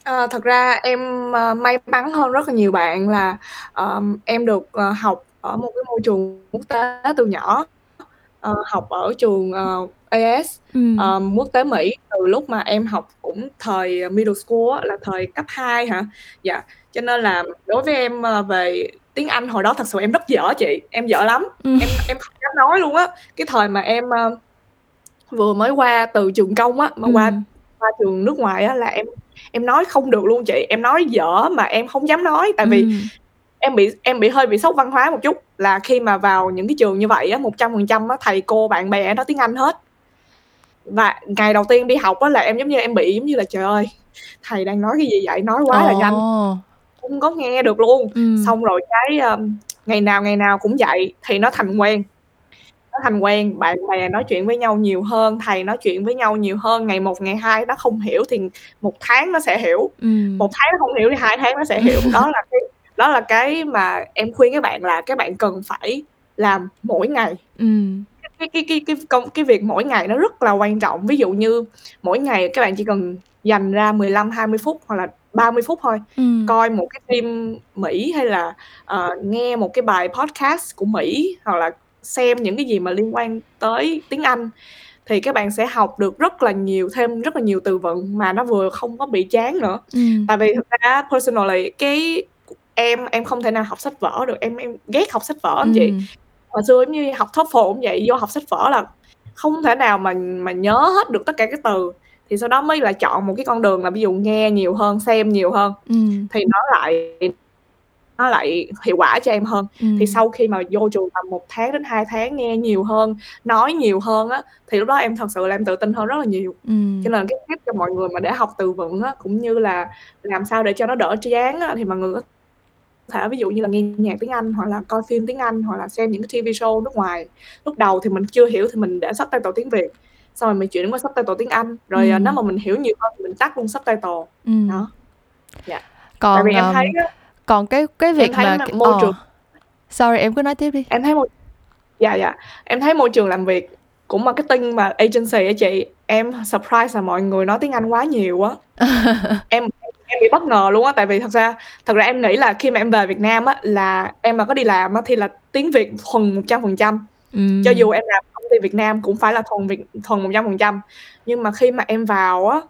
Ờ, thật ra em ờ, may mắn hơn rất là nhiều bạn là ờm, em được ờ, học ở một cái môi trường quốc tế từ nhỏ Ờ, học ở trường ờ, AS ừ. ờm, quốc tế Mỹ từ lúc mà em học cũng thời middle school á, là thời cấp 2 hả dạ cho nên là đối với em ờ, về tiếng Anh hồi đó thật sự em rất dở chị em dở lắm Ừ. em em không dám nói luôn á cái thời mà em ờ, vừa mới qua từ trường công á mà qua Ừ. qua trường nước ngoài á là em em nói không được luôn chị em nói dở mà em không dám nói tại vì Ừ. em bị em bị hơi bị sốc văn hóa một chút. Là khi mà vào những cái trường như vậy á một trăm phần trăm á thầy cô bạn bè nói tiếng Anh hết. Và ngày đầu tiên đi học á là em giống như em bị giống như là trời ơi thầy đang nói cái gì vậy? Nói quá là nhanh. Không có nghe được luôn. Ừ. xong rồi cái um, ngày nào ngày nào cũng vậy thì nó thành quen nó thành quen bạn bè nói chuyện với nhau nhiều hơn thầy nói chuyện với nhau nhiều hơn ngày một ngày hai nó không hiểu thì một tháng nó sẽ hiểu Ừ. một tháng nó không hiểu thì hai tháng nó sẽ hiểu đó là cái đó là cái mà em khuyên các bạn là các bạn cần phải làm mỗi ngày Ừ. cái cái cái cái công cái việc mỗi ngày nó rất là quan trọng ví dụ như mỗi ngày các bạn chỉ cần dành ra 15 20 phút hoặc là 30 phút thôi Ừ. coi một cái phim Mỹ hay là ờ, nghe một cái bài podcast của Mỹ hoặc là xem những cái gì mà liên quan tới tiếng Anh thì các bạn sẽ học được rất là nhiều thêm rất là nhiều từ vựng mà nó vừa không có bị chán nữa Ừ. tại vì thực ra personally cái em em không thể nào học sách vở được em em ghét học sách vở lắm chị Ừ. hồi xưa giống như học TOEFL cũng vậy vô học sách vở là không thể nào mà mà nhớ hết được tất cả các từ thì sau đó mới là chọn một cái con đường là ví dụ nghe nhiều hơn xem nhiều hơn Ừ. thì nó lại nó lại hiệu quả cho em hơn Ừ. thì sau khi mà vô trường tầm một tháng đến 2 tháng nghe nhiều hơn nói nhiều hơn á thì lúc đó em thật sự là em tự tin hơn rất là nhiều Ừ. cho nên cái tip cho mọi người mà để học từ vựng á cũng như là làm sao để cho nó đỡ chán á thì mọi người có thể ví dụ như là nghe nhạc tiếng Anh hoặc là coi phim tiếng Anh hoặc là xem những cái TV show nước ngoài lúc đầu thì mình chưa hiểu thì mình để subtitle tiếng Việt xong rồi mình chuyển qua subtitle tiếng Anh rồi Ừ. à, nếu mà mình hiểu nhiều hơn thì mình tắt luôn subtitle Ừ. đó dạ tại còn vì em um, thấy á, còn cái cái việc thấy mà mà môi ờ. trường- sorry em cứ nói tiếp đi. Em thấy một dạ dạ. Em thấy môi trường làm việc của marketing mà agency á chị em surprise là mọi người nói tiếng Anh quá nhiều á. Em em bị bất ngờ luôn á tại vì thật ra thật ra em nghĩ là khi mà em về Việt Nam á là em mà có đi làm á thì là tiếng Việt thuần một trăm phần trăm. Cho dù em làm công ty Việt Nam cũng phải là thuần Việt thuần một trăm phần trăm. Nhưng mà khi mà em vào á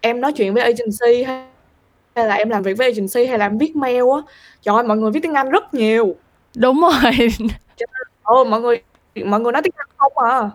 em nói chuyện với agency hay hay là em làm việc với agency hay là em viết mail á? Trời ơi mọi người viết tiếng Anh rất nhiều. Đúng rồi. Ồ mọi người mọi người nói tiếng Anh không à?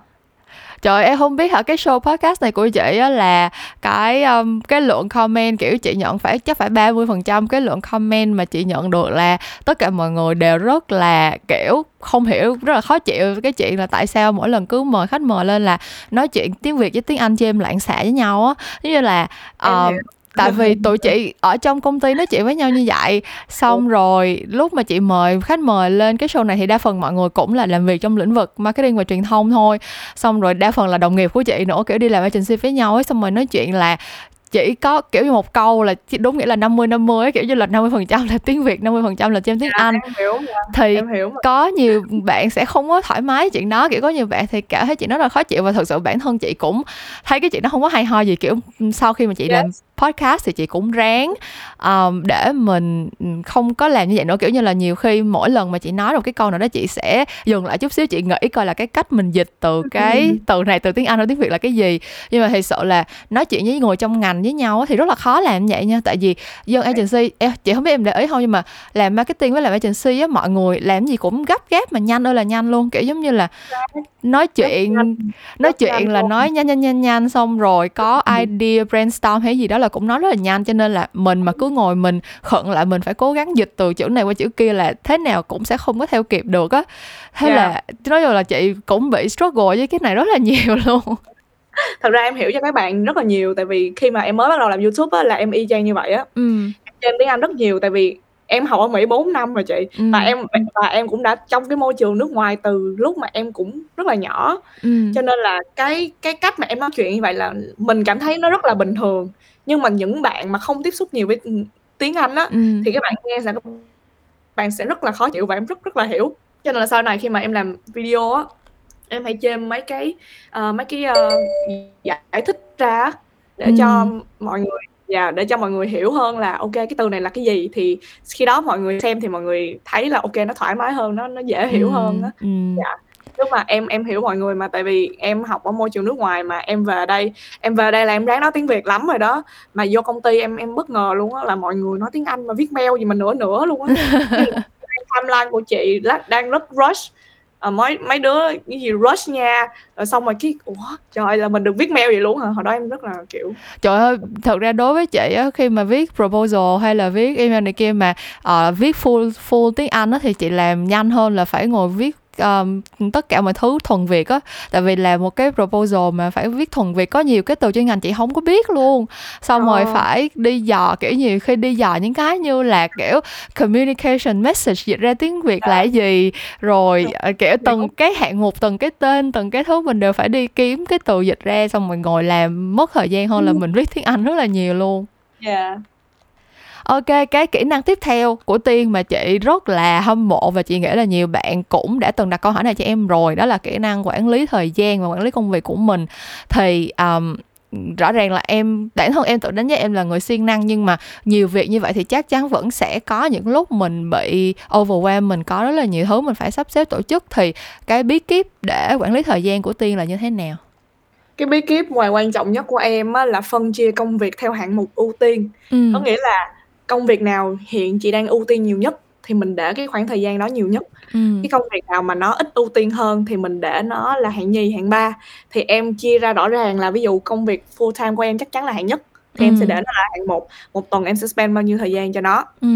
Trời ơi, em không biết hả? Cái show podcast này của chị á là cái um, cái lượng comment kiểu chị nhận phải chắc phải 30% cái lượng comment mà chị nhận được là tất cả mọi người đều rất là kiểu không hiểu rất là khó chịu cái chuyện là tại sao mỗi lần cứ mời khách mời lên là nói chuyện tiếng Việt với tiếng Anh cho em loạn xạ với nhau á. Như là um. Tại vì tụi chị ở trong công ty nói chuyện với nhau như vậy xong rồi lúc mà chị mời khách mời lên cái show này thì đa phần mọi người cũng là làm việc trong lĩnh vực marketing và truyền thông thôi xong rồi đa phần là đồng nghiệp của chị nữa kiểu đi làm agency với nhau ấy xong rồi nói chuyện là chỉ có kiểu như một câu là đúng nghĩa là 50 50 kiểu như là 50% là tiếng Việt 50% là trên tiếng dạ, Anh em hiểu mà. thì em hiểu mà. có nhiều bạn sẽ không có thoải mái chuyện đó kiểu có nhiều bạn thì cảm thấy chuyện đó là khó chịu và thực sự bản thân chị cũng thấy cái chuyện đó không có hay ho gì kiểu sau khi mà chị yes. làm podcast thì chị cũng ráng um, để mình không có làm như vậy nữa. Kiểu như là nhiều khi mỗi lần mà chị nói một cái câu nào đó chị sẽ dừng lại chút xíu chị nghĩ coi là cái cách mình dịch từ cái ừ. từ này từ tiếng Anh đến tiếng Việt là cái gì. Nhưng mà thật sự là nói chuyện với người trong ngành với nhau thì rất là khó làm như vậy nha. Tại vì dân agency chị không biết em để ý không nhưng mà làm marketing với làm agency á mọi người làm gì cũng gấp gáp mà nhanh ơi là nhanh luôn. Kiểu giống như là nói chuyện nói chuyện là nói nhanh nhanh nhanh nhanh xong rồi có ừ. idea brainstorm hay gì đó là cũng nói rất là nhanh cho nên là mình mà cứ ngồi mình khận lại mình phải cố gắng dịch từ chữ này qua chữ kia là thế nào cũng sẽ không có theo kịp được á thế yeah. là nói chung là chị cũng bị struggle với cái này rất là nhiều luôn thật ra em hiểu cho các bạn rất là nhiều tại vì khi mà em mới bắt đầu làm youtube á là em y chang như vậy á ừ. em tiếng anh rất nhiều tại vì em học ở Mỹ 4 năm rồi chị ừ. và em và em cũng đã trong cái môi trường nước ngoài từ lúc mà em cũng rất là nhỏ ừ. cho nên là cái cái cách mà em nói chuyện như vậy là mình cảm thấy nó rất là bình thường nhưng mà những bạn mà không tiếp xúc nhiều với tiếng Anh á ừ. thì các bạn nghe sẽ bạn sẽ rất là khó chịu và em rất rất là hiểu cho nên là sau này khi mà em làm video á em hay chêm mấy cái uh, mấy cái uh, giải thích ra để ừ. cho mọi người dạ để cho mọi người hiểu hơn là ok cái từ này là cái gì. Thì khi đó mọi người xem thì mọi người thấy là ok nó thoải mái hơn nó nó dễ hiểu ừ. hơn á. ừ. dạ. Nhưng mà em em hiểu mọi người mà tại vì em học ở môi trường nước ngoài mà em về đây em về đây là em ráng nói tiếng việt lắm rồi đó. Mà vô công ty em em bất ngờ luôn á là mọi người nói tiếng anh mà viết mail gì mà nữa nữa luôn á. Timeline của chị đang rất rush à, mấy mấy đứa cái gì rush nha. Rồi xong rồi cái ủa trời là mình được viết mail vậy luôn hả? Hồi đó em rất là kiểu trời ơi thật ra đối với chị á khi mà viết proposal hay là viết email này kia mà uh, viết full full tiếng anh á thì chị làm nhanh hơn là phải ngồi viết um, tất cả mọi thứ thuần việt á. Tại vì là một cái proposal mà phải viết thuần việt có nhiều cái từ chuyên ngành chị không có biết luôn. Xong ờ. rồi phải đi dò kiểu nhiều khi đi dò những cái như là kiểu communication message dịch ra tiếng việt là cái gì? Rồi uh, kiểu từng cái hạng mục từng cái tên từng cái thứ mình đều phải đi kiếm cái từ dịch ra xong rồi ngồi làm mất thời gian hơn là ừ. mình viết tiếng anh rất là nhiều luôn. Yeah ok cái kỹ năng tiếp theo của tiên mà chị rất là hâm mộ và chị nghĩ là nhiều bạn cũng đã từng đặt câu hỏi này cho em rồi đó là kỹ năng quản lý thời gian và quản lý công việc của mình. Thì um, rõ ràng là em bản thân em tự đánh giá em là người siêng năng nhưng mà nhiều việc như vậy thì chắc chắn vẫn sẽ có những lúc mình bị overwhelm mình có rất là nhiều thứ mình phải sắp xếp tổ chức. Thì cái bí kíp để quản lý thời gian của tiên là như thế nào? Cái bí kíp ngoài quan trọng nhất của em á, là phân chia công việc theo hạng mục ưu tiên. Ừ. có nghĩa là công việc nào hiện chị đang ưu tiên nhiều nhất thì mình để cái khoảng thời gian đó nhiều nhất ừ. cái công việc nào mà nó ít ưu tiên hơn thì mình để nó là hạng nhì hạng ba thì em chia ra rõ ràng là ví dụ công việc full time của em chắc chắn là hạng nhất thì ừ. em sẽ để nó là hạng một một tuần em sẽ spend bao nhiêu thời gian cho nó ừ.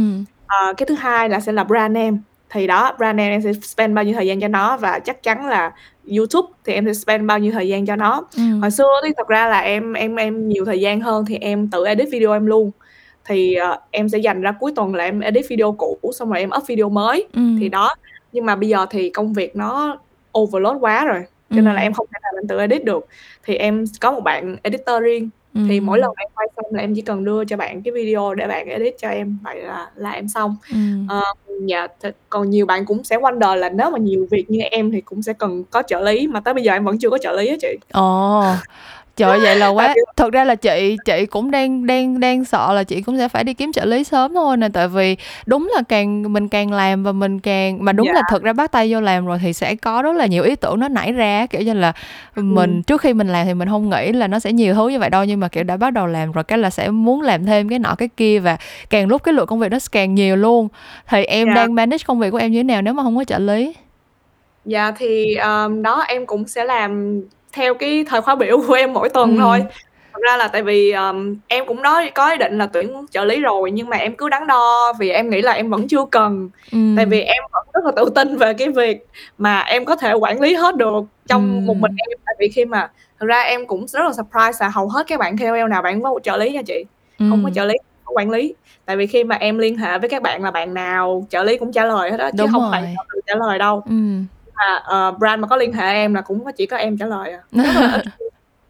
à, cái thứ hai là sẽ là brand name thì đó brand name em sẽ spend bao nhiêu thời gian cho nó và chắc chắn là YouTube thì em sẽ spend bao nhiêu thời gian cho nó ừ. hồi xưa thì thật ra là em em em nhiều thời gian hơn thì em tự edit video em luôn thì uh, em sẽ dành ra cuối tuần là em edit video cũ xong rồi em up video mới ừ. thì đó nhưng mà bây giờ thì công việc nó overload quá rồi cho ừ. nên là em không thể nào em tự edit được thì em có một bạn editor riêng ừ. thì mỗi lần em quay xong là em chỉ cần đưa cho bạn cái video để bạn edit cho em vậy là là em xong ừ. uh, dạ th- còn nhiều bạn cũng sẽ wonder là nếu mà nhiều việc như em thì cũng sẽ cần có trợ lý mà tới bây giờ em vẫn chưa có trợ lý á chị ồ trời vậy là quá thật ra là chị chị cũng đang đang đang sợ là chị cũng sẽ phải đi kiếm trợ lý sớm thôi nè tại vì đúng là càng mình càng làm và mình càng mà đúng yeah. là dạ. thật ra bắt tay vô làm rồi thì sẽ có rất là nhiều ý tưởng nó nảy ra kiểu như là mình ừ. trước khi mình làm thì mình không nghĩ là nó sẽ nhiều thứ như vậy đâu nhưng mà kiểu đã bắt đầu làm rồi cái là sẽ muốn làm thêm cái nọ cái kia và càng lúc cái lượng công việc nó càng nhiều luôn thì em yeah. Dạ. đang manage công việc của em như thế nào nếu mà không có trợ lý dạ thì um, đó em cũng sẽ làm theo cái thời khóa biểu của em mỗi tuần ừ. thôi thật ra là tại vì um, em cũng nói có ý định là tuyển trợ lý rồi nhưng mà em cứ đắn đo vì em nghĩ là em vẫn chưa cần ừ. tại vì em vẫn rất là tự tin về cái việc mà em có thể quản lý hết được trong ừ. một mình em tại vì khi mà thật ra em cũng rất là surprise là hầu hết các bạn KOL nào bạn có một trợ lý nha chị ừ. không có trợ lý không có quản lý tại vì khi mà em liên hệ với các bạn là bạn nào trợ lý cũng trả lời hết đó chứ Đúng không rồi. phải trả lời đâu ừ mà uh, brand mà có liên hệ em là cũng chỉ có em trả lời à.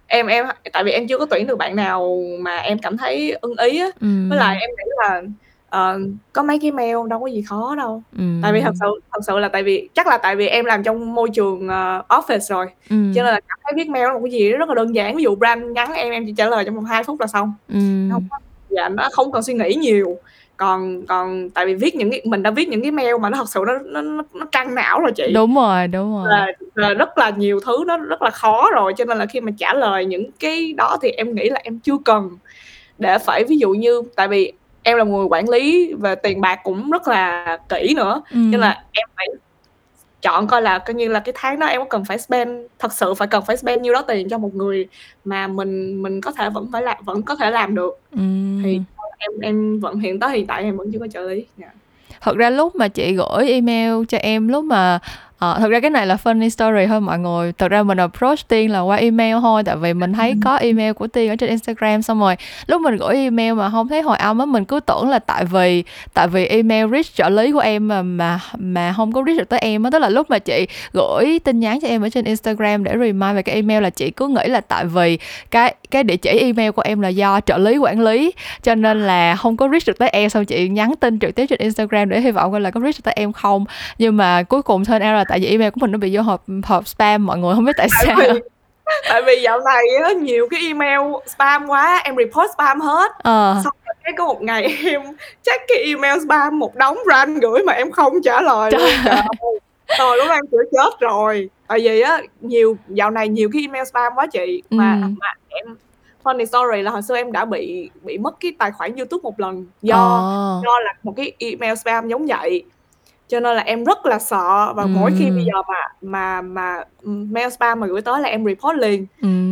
Em em tại vì em chưa có tuyển được bạn nào mà em cảm thấy ưng ý á, với lại em nghĩ là, ờ, có mấy cái mail đâu có gì khó đâu. Tại vì thật sự thật sự là tại vì chắc là tại vì em làm trong môi trường, ờ, office rồi, cho nên là cảm thấy viết mail là một cái gì đó rất là đơn giản. Ví dụ brand nhắn em, em chỉ trả lời trong vòng 2 phút là xong, nó hông có dạ, nó không cần suy nghĩ nhiều. Còn còn tại vì viết những cái mình đã viết những cái mail mà nó thật sự nó nó nó nó căng não rồi chị. Đúng rồi, đúng rồi. Là là rất là nhiều thứ nó rất là khó rồi, cho nên là khi mà trả lời những cái đó thì em nghĩ là em chưa cần để phải ví dụ như tại vì em là người quản lý về tiền bạc cũng rất là kỹ nữa, cho nên là em phải chọn coi là coi như là cái tháng đó em có cần phải spend thật sự phải cần phải spend nhiêu đó tiền cho một người mà mình mình có thể vẫn phải làm vẫn có thể làm được. Thì em em vẫn hiện tới hiện tại em vẫn chưa có trợ lý. Dạ. Thật ra lúc mà chị gửi email cho em, lúc mà Ờ, thật ra cái này là funny story thôi mọi người. Thật ra mình approach tiên là qua email thôi tại vì mình thấy ừ. có email của tiên ở trên instagram. Xong rồi lúc mình gửi email mà không thấy hồi âm á mình cứ tưởng là tại vì tại vì email reach trợ lý của em mà mà mà không có reach được tới em á. Tức là lúc mà chị gửi tin nhắn cho em ở trên instagram để remind về cái email là chị cứ nghĩ là tại vì cái cái địa chỉ email của em là do trợ lý quản lý. Cho nên là không có reach được tới em. Xong chị nhắn tin trực tiếp trên instagram để hy vọng là có reach được tới em không. Nhưng mà cuối cùng turn out là tại vì email của mình nó bị vô hộp hộp spam mọi người không biết tại sao tại vì, tại vì dạo này á nhiều cái email spam quá em report spam hết ờ. xong rồi cái có một ngày em check cái email spam một đống brand gửi mà em không trả lời Trời. luôn trời lúc em chữa chết rồi tại vì á nhiều dạo này nhiều cái email spam quá chị mà ừ. mà em funny story là hồi xưa em đã bị bị mất cái tài khoản youtube một lần do ờ. do là một cái email spam giống vậy cho nên là em rất là sợ. Và mỗi khi bây giờ mà mà mà mail spam mà gửi tới là em report liền.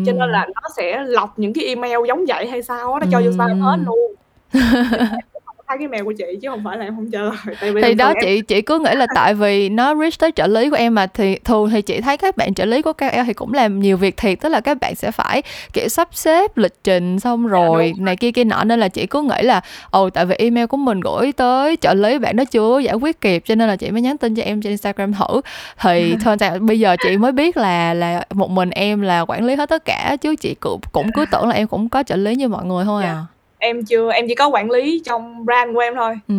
Cho nên là nó sẽ lọc những cái email giống vậy hay sao á nó cho vô spam hết luôn hai cái mail của chị chứ không phải là em không trả lời tại vì thì đó chị em... chị cứ nghĩ là tại vì nó reach tới trợ lý của em mà thì thường thì chị thấy các bạn trợ lý của các em thì cũng làm nhiều việc thiệt tức là các bạn sẽ phải kiểu sắp xếp lịch trình xong dạ, rồi dạ, này kia kia nọ nên là chị cứ nghĩ là ồ tại vì email của mình gửi tới trợ lý bạn đó chưa giải quyết kịp cho nên là chị mới nhắn tin cho em trên Instagram thử. Thì thôi bây giờ chị mới biết là là một mình em là quản lý hết tất cả chứ chị cũng cũng cứ tưởng là em cũng có trợ lý như mọi người thôi à em chưa em chỉ có quản lý trong brand của em thôi ừ.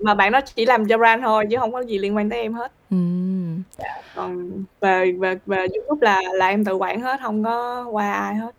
mà bạn đó chỉ làm cho brand thôi chứ không có gì liên quan tới em hết ừ. dạ, còn về về về youtube là là em tự quản hết không có qua ai hết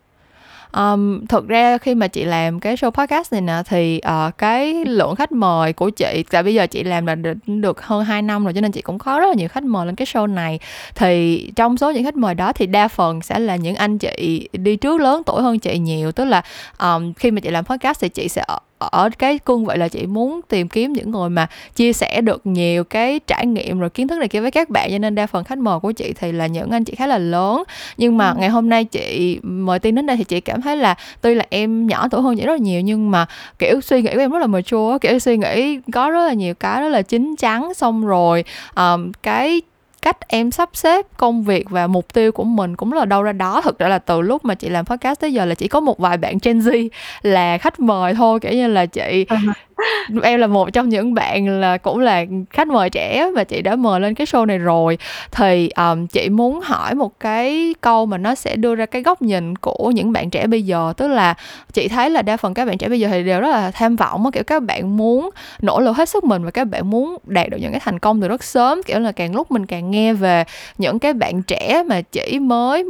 Um, thực ra khi mà chị làm cái show podcast này nè thì uh, cái lượng khách mời của chị tại bây giờ chị làm là được, hơn 2 năm rồi cho nên chị cũng có rất là nhiều khách mời lên cái show này. Thì trong số những khách mời đó thì đa phần sẽ là những anh chị đi trước lớn tuổi hơn chị nhiều. Tức là um, khi mà chị làm podcast thì chị sẽ ở cái cương vậy là chị muốn tìm kiếm những người mà chia sẻ được nhiều cái trải nghiệm rồi kiến thức này kia với các bạn cho nên đa phần khách mời của chị thì là những anh chị khá là lớn nhưng mà ừ. ngày hôm nay chị mời tiên đến đây thì chị cảm thấy là tuy là em nhỏ tuổi hơn chị rất là nhiều nhưng mà kiểu suy nghĩ của em rất là mature kiểu suy nghĩ có rất là nhiều cái rất là chín chắn xong rồi um, cái cách em sắp xếp công việc và mục tiêu của mình cũng là đâu ra đó. Thực ra là từ lúc mà chị làm podcast tới giờ là chỉ có một vài bạn Gen Z là khách mời thôi, kiểu như là chị à em là một trong những bạn là cũng là khách mời trẻ và chị đã mời lên cái show này rồi. Thì um, chị muốn hỏi một cái câu mà nó sẽ đưa ra cái góc nhìn của những bạn trẻ bây giờ. Tức là chị thấy là đa phần các bạn trẻ bây giờ thì đều rất là tham vọng kiểu các bạn muốn nỗ lực hết sức mình và các bạn muốn đạt được những cái thành công từ rất sớm. Kiểu là càng lúc mình càng nghe về những cái bạn trẻ mà chỉ mới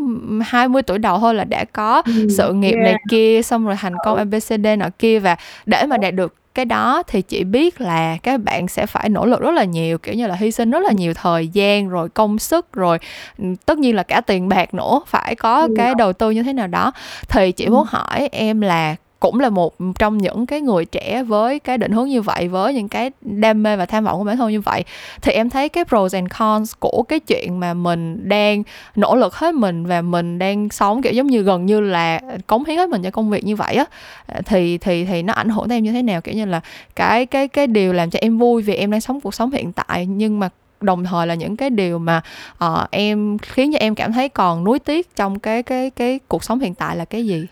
20 tuổi đầu thôi là đã có ừ, sự nghiệp yeah. này kia xong rồi thành công abcd nọ kia. Và để mà đạt được cái đó thì chị biết là các bạn sẽ phải nỗ lực rất là nhiều kiểu như là hy sinh rất là nhiều thời gian rồi công sức rồi ừ, tất nhiên là cả tiền bạc nữa phải có cái đầu tư như thế nào đó. Thì chị muốn hỏi em là cũng là một trong những cái người trẻ với cái định hướng như vậy với những cái đam mê và tham vọng của bản thân như vậy thì em thấy cái pros and cons của cái chuyện mà mình đang nỗ lực hết mình và mình đang sống kiểu giống như gần như là cống hiến hết mình cho công việc như vậy á à, thì thì thì nó ảnh hưởng tới em như thế nào? Kiểu như là cái cái cái điều làm cho em vui vì em đang sống cuộc sống hiện tại nhưng mà đồng thời là những cái điều mà uh, em khiến cho em cảm thấy còn nuối tiếc trong cái cái cái cuộc sống hiện tại là cái gì?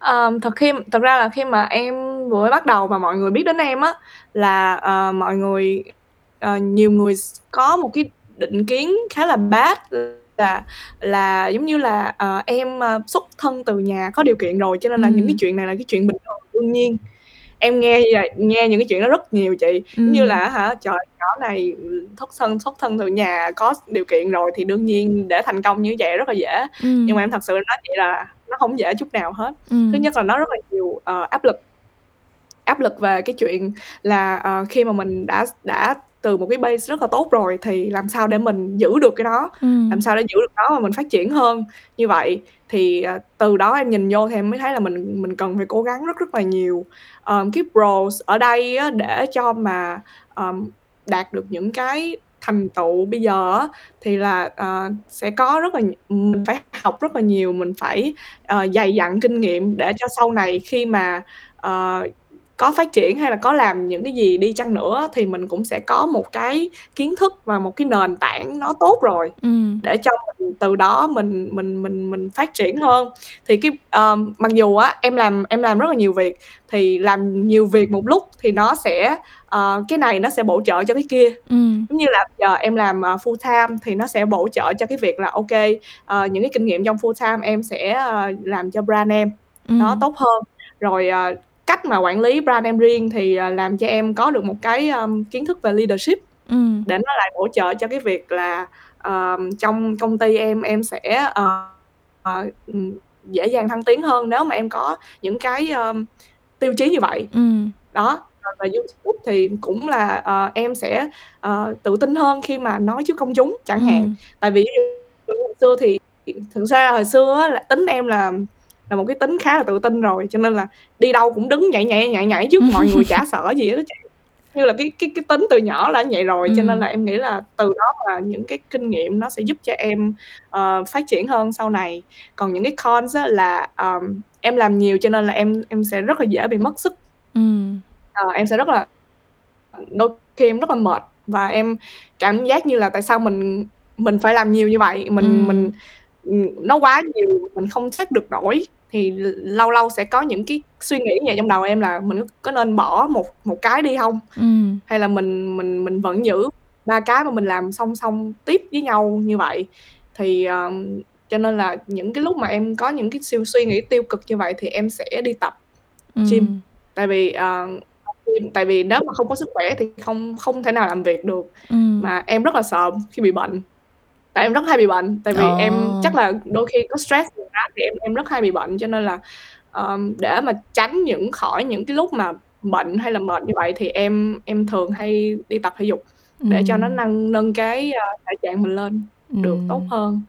Ờm, thật khi thật ra là khi mà em vừa bắt đầu và mọi người biết đến em á, là, ờ, mọi người ờ, nhiều người có một cái định kiến khá là bad là là giống như là, ờ, em, ờ, xuất thân từ nhà có điều kiện rồi, cho nên là những cái chuyện này là cái chuyện bình thường, đương nhiên. Em nghe nghe những cái chuyện đó rất nhiều chị, giống như là á hả, trời, nhỏ này, thất thân xuất thân từ nhà có điều kiện rồi thì đương nhiên để thành công như vậy rất là dễ. Nhưng mà em thật sự nói chị là nó hổng dễ chút nào hết. Thứ nhất là nó rất là nhiều, ờ, áp lực. Áp lực về cái chuyện là, ờ, khi mà mình đã đã từ một cái base rất là tốt rồi thì làm sao để mình giữ được cái đó, làm sao để giữ được nó và mình phát triển hơn như vậy. Thì, ờ, từ đó em nhìn vô thì em mới thấy là mình mình cần phải cố gắng rất rất là nhiều. Ờm, cái pros ở đây á để cho mà, ờm, đạt được những cái thành tựu bây giờ á thì là, ờ, sẽ có rất là mình phải học rất là nhiều, mình phải, ờ, dày dặn kinh nghiệm để cho sau này khi mà, ờ, có phát triển hay là có làm những cái gì đi chăng nữa thì mình cũng sẽ có một cái kiến thức và một cái nền tảng nó tốt rồi, Ừm. để cho mình từ đó mình mình mình mình phát triển hơn. Thì cái, ờm, mặc dù á em làm em làm rất là nhiều việc, thì làm nhiều việc một lúc thì nó sẽ, ờ, cái này nó sẽ bổ trợ cho cái kia. Ừm. Giống như là giờ em làm, ờ, full-time thì nó sẽ bổ trợ cho cái việc là, kê, ờ, những cái kinh nghiệm trong full-time em sẽ, ờ, làm cho brand em nó Ừm. tốt hơn. Rồi, ờ, cách mà quản lý brand em riêng thì, ờ, làm cho em có được một cái, ờm, kiến thức về leadership Ừm. để nó lại bổ trợ cho cái việc là, ờm, trong công ty em em sẽ, ờ, ừm, dễ dàng thăng tiến hơn nếu mà em có những cái, ờm, tiêu chí như vậy. Ừm. Đó, về YouTube thì cũng là, ờ, em sẽ, ờ, tự tin hơn khi mà nói trước công chúng chẳng hạn. Ừm. Tại vì hồi xưa thì thực ra hồi xưa là tính em là là một cái tính khá là tự tin rồi, cho nên là đi đâu cũng đứng nhảy, nhảy, nhảy, nhảy trước mọi người chả sợ gì hết chị. Như là cái cái cái tính từ nhỏ là như vậy rồi, cho nên Ừm. là em nghĩ là từ đó là những cái kinh nghiệm nó sẽ giúp cho em, ờ, phát triển hơn sau này. Còn những cái cons á là, ờm, em làm nhiều cho nên là em em sẽ rất là dễ bị mất sức. Ừm. Ờ, em sẽ rất là đôi khi em rất là mệt và em cảm giác như là tại sao mình mình phải làm nhiều như vậy, mình mình, Ừm. ừm, nó quá nhiều, mình không take được nổi. Thì lâu lâu sẽ có những cái suy nghĩ như vậy trong đầu em là mình có nên bỏ một một cái đi hông? Ừm. Hay là mình mình mình vẫn giữ 3 cái mà mình làm song song tiếp với nhau như vậy? Thì, ờm, cho nên là những cái lúc mà em có những cái siêu suy nghĩ tiêu cực như vậy thì em sẽ đi tập gym. Ừm. Tại vì, gym tại vì nếu mà không có sức khỏe thì không không thể nào làm việc được. Ừm. Mà em rất là sợ khi bị bệnh, em rất hay bị bệnh, tại vì em Ờ. chắc là đôi khi có stress quá thì em em rất hay bị bệnh. Cho nên là, ờm, để mà tránh những khỏi những cái lúc mà bệnh hay là mệt như vậy thì em em thường hay đi tập thể dục để cho nó nâng nâng cái, ơ, thể trạng mình lên được tốt Ừm. hơn.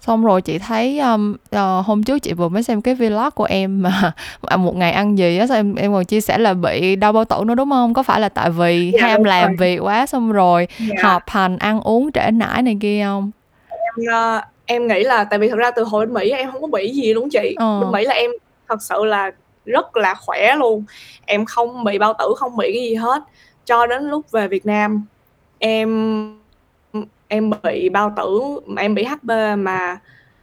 Xong rồi chị thấy, ờm, ờ, hôm trước chị vừa mới xem cái vlog của em mà, à, một ngày ăn gì á, em em còn chia sẻ là bị đau bao tử nữa, đúng hông? Có phải là tại vì Dạ, ham làm rồi. việc quá xong rồi Dạ. họp hành, ăn uống trễ nải này kia hông? Em, ơ, em nghĩ là tại vì thật ra từ hồi bên Mỹ em hông có bị gì luôn chị. Bên Ờ. Mỹ là em thật sự là rất là khỏe luôn, em không bị bao tử, không bị cái gì hết. Cho đến lúc về Việt Nam em, em bị bao tử, mà em bị HP mà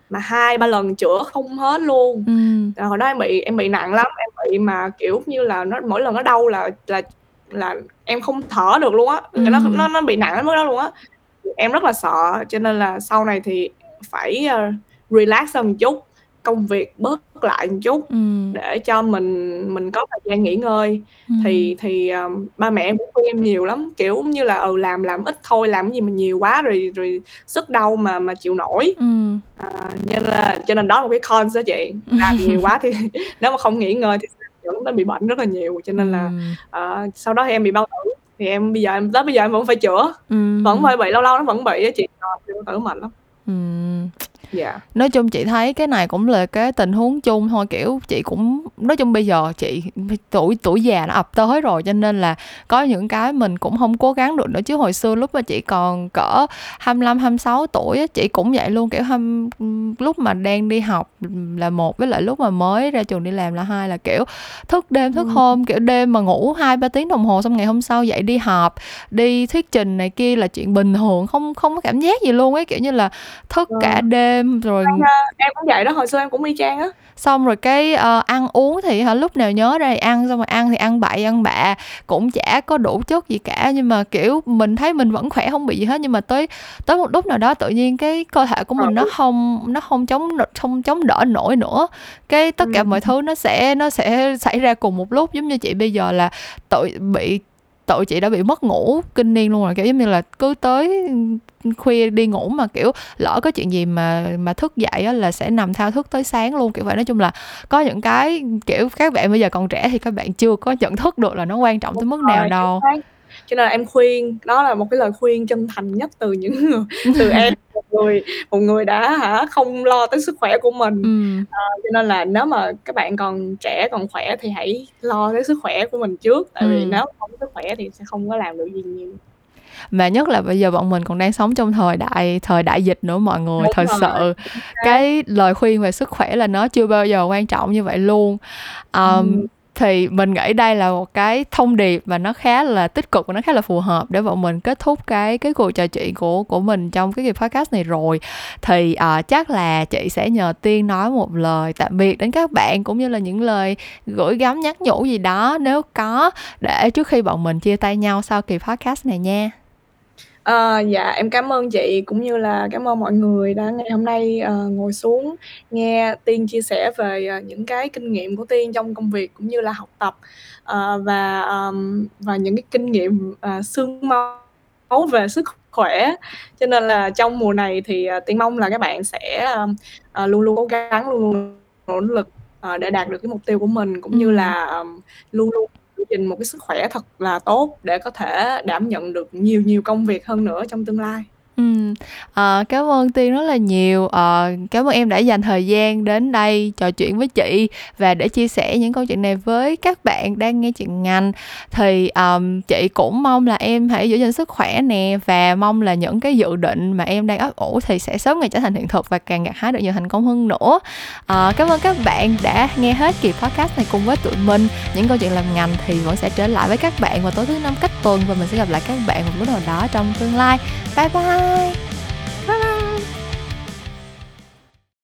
mà 2-3 lần chữa không hết luôn. Ừm. Rồi hồi đó em bị em bị nặng lắm, em bị mà, kiểu như là, nó mỗi lần nó đau là là là em không thở được luôn á, nó nó Ừm. nó bị nặng đến mức đó luôn á. Em rất là sợ, cho nên là sau này thì phải, ơ, relax hơn một chút, công việc bớt lại một chút Ừm. để cho mình mình có thời gian nghỉ ngơi. Ừm. Thì thì, ờm, ba mẹ em cũng khuyên em nhiều lắm, kiểu như là, ừ, làm làm ít thôi, làm cái gì mà nhiều quá rồi rồi sức đâu mà mà chịu nổi. Ừm. À, cho nên là cho nên đó là một cái cons đó chị, làm nhiều quá thì nếu mà không nghỉ ngơi thì sẽ dẫn đến bị bệnh rất là nhiều. Cho nên là, Ừm. ờ, sau đó thì em bị bao tử, thì em bây giờ em tới bây giờ em vẫn phải chữa, vẫn Ừm. phải bị, lâu lâu nó vẫn bị á chị, ờ, bị bao tử mệt lắm. Ừm. Dạ. Nói chung chị thấy cái này cũng là cái tình huống chung thôi, kiểu, chị cũng nói chung bây giờ chị tuổi tuổi già nó ập tới rồi, cho nên là có những cái mình cũng hông cố gắng được nữa. Chứ hồi xưa lúc mà chị còn cỡ 25-26 tuổi á, chị cũng vậy luôn, kiểu, hăm ừm, lúc mà đang đi học, là một, với lại lúc mà mới ra trường đi làm là hai, là, kiểu, thức đêm thức Ừm. hôm, kiểu, đêm mà ngủ 2-3 tiếng đồng hồ xong ngày hôm sau dậy đi họp, đi thuyết trình này kia là chuyện bình thường, không không có cảm giác gì luôn ấy. Kiểu như là, thức Ờ. cả đêm rồi Hay ha, em cũng vậy đó, hồi xưa em cũng y chang á. xong rồi cái uh, ăn uống thì hả lúc nào nhớ ra thì ăn xong rồi ăn thì ăn bậy ăn bạ cũng chả có đủ chất gì cả. Nhưng mà kiểu mình thấy mình vẫn khỏe không bị gì hết. Nhưng mà tới tới một lúc nào đó tự nhiên cái cơ thể của mình nó không nó không chống không chống đỡ nổi nữa. Cái tất cả mọi thứ nó sẽ nó sẽ xảy ra cùng một lúc. Giống như chị bây giờ là tự bị tụi chị đã bị mất ngủ kinh niên luôn rồi kiểu giống như là cứ tới khuya đi ngủ mà kiểu lỡ có chuyện gì mà mà thức dậy á là sẽ nằm thao thức tới sáng luôn. Kiểu vậy nói chung là có những cái kiểu các bạn bây giờ còn trẻ thì các bạn chưa có nhận thức được là nó quan trọng tới mức nào đâu cho nên là em khuyên đó là một cái lời khuyên chân thành nhất từ những người từ em một người một người đã hả không lo tới sức khỏe của mình ừ. à, cho nên là nếu mà các bạn còn trẻ còn khỏe thì hãy lo tới sức khỏe của mình trước tại ừ. vì nếu không có sức khỏe thì sẽ không có làm được gì nhiều mà nhất là bây giờ bọn mình còn đang sống trong thời đại thời đại dịch nữa mọi người Đúng thật rồi. sự cái lời khuyên về sức khỏe là nó chưa bao giờ quan trọng như vậy luôn um, ừ thì mình nghĩ đây là một cái thông điệp và nó khá là tích cực và nó khá là phù hợp để bọn mình kết thúc cái cái cuộc trò chuyện của của mình trong cái kỳ podcast này rồi. Thì uh, chắc là chị sẽ nhờ tiên nói một lời tạm biệt đến các bạn cũng như là những lời gửi gắm nhắc nhủ gì đó nếu có để trước khi bọn mình chia tay nhau sau kỳ podcast này nha. Ờ, dạ, em cảm ơn chị cũng như là cảm ơn mọi người đã ngày hôm nay, ờ, ngồi xuống nghe Tiên chia sẻ về, ờ, những cái kinh nghiệm của Tiên trong công việc cũng như là học tập, ờ, và, ờm, và những cái kinh nghiệm, à, xương máu về sức khỏe. Cho nên là trong mùa này thì, ờ, Tiên mong là các bạn sẽ, ờm, ờ, luôn luôn cố gắng, luôn luôn nỗ lực, ờ, để đạt được cái mục tiêu của mình, cũng như là, ờm, luôn luôn trình một cái sức khỏe thật là tốt để có thể đảm nhận được nhiều nhiều công việc hơn nữa trong tương lai. Ừm, ờ, cảm ơn Tiên rất là nhiều. Ờ, cảm ơn em đã dành thời gian đến đây trò chuyện với chị và để chia sẻ những câu chuyện này với các bạn đang nghe chuyện ngành. Thì, ờm, chị cũng mong là em hãy giữ gìn sức khỏe nè và mong là những cái dự định mà em đang ấp ủ thì sẽ sớm ngày trở thành hiện thực và càng gặt hái được nhiều thành công hơn nữa. Ờ, cảm ơn các bạn đã nghe hết kỳ podcast này cùng với tụi mình. Những câu chuyện làm ngành thì vẫn sẽ trở lại với các bạn vào tối thứ Năm cách tuần và mình sẽ gặp lại các bạn một lúc nào đó trong tương lai. Bye bye! Tchau!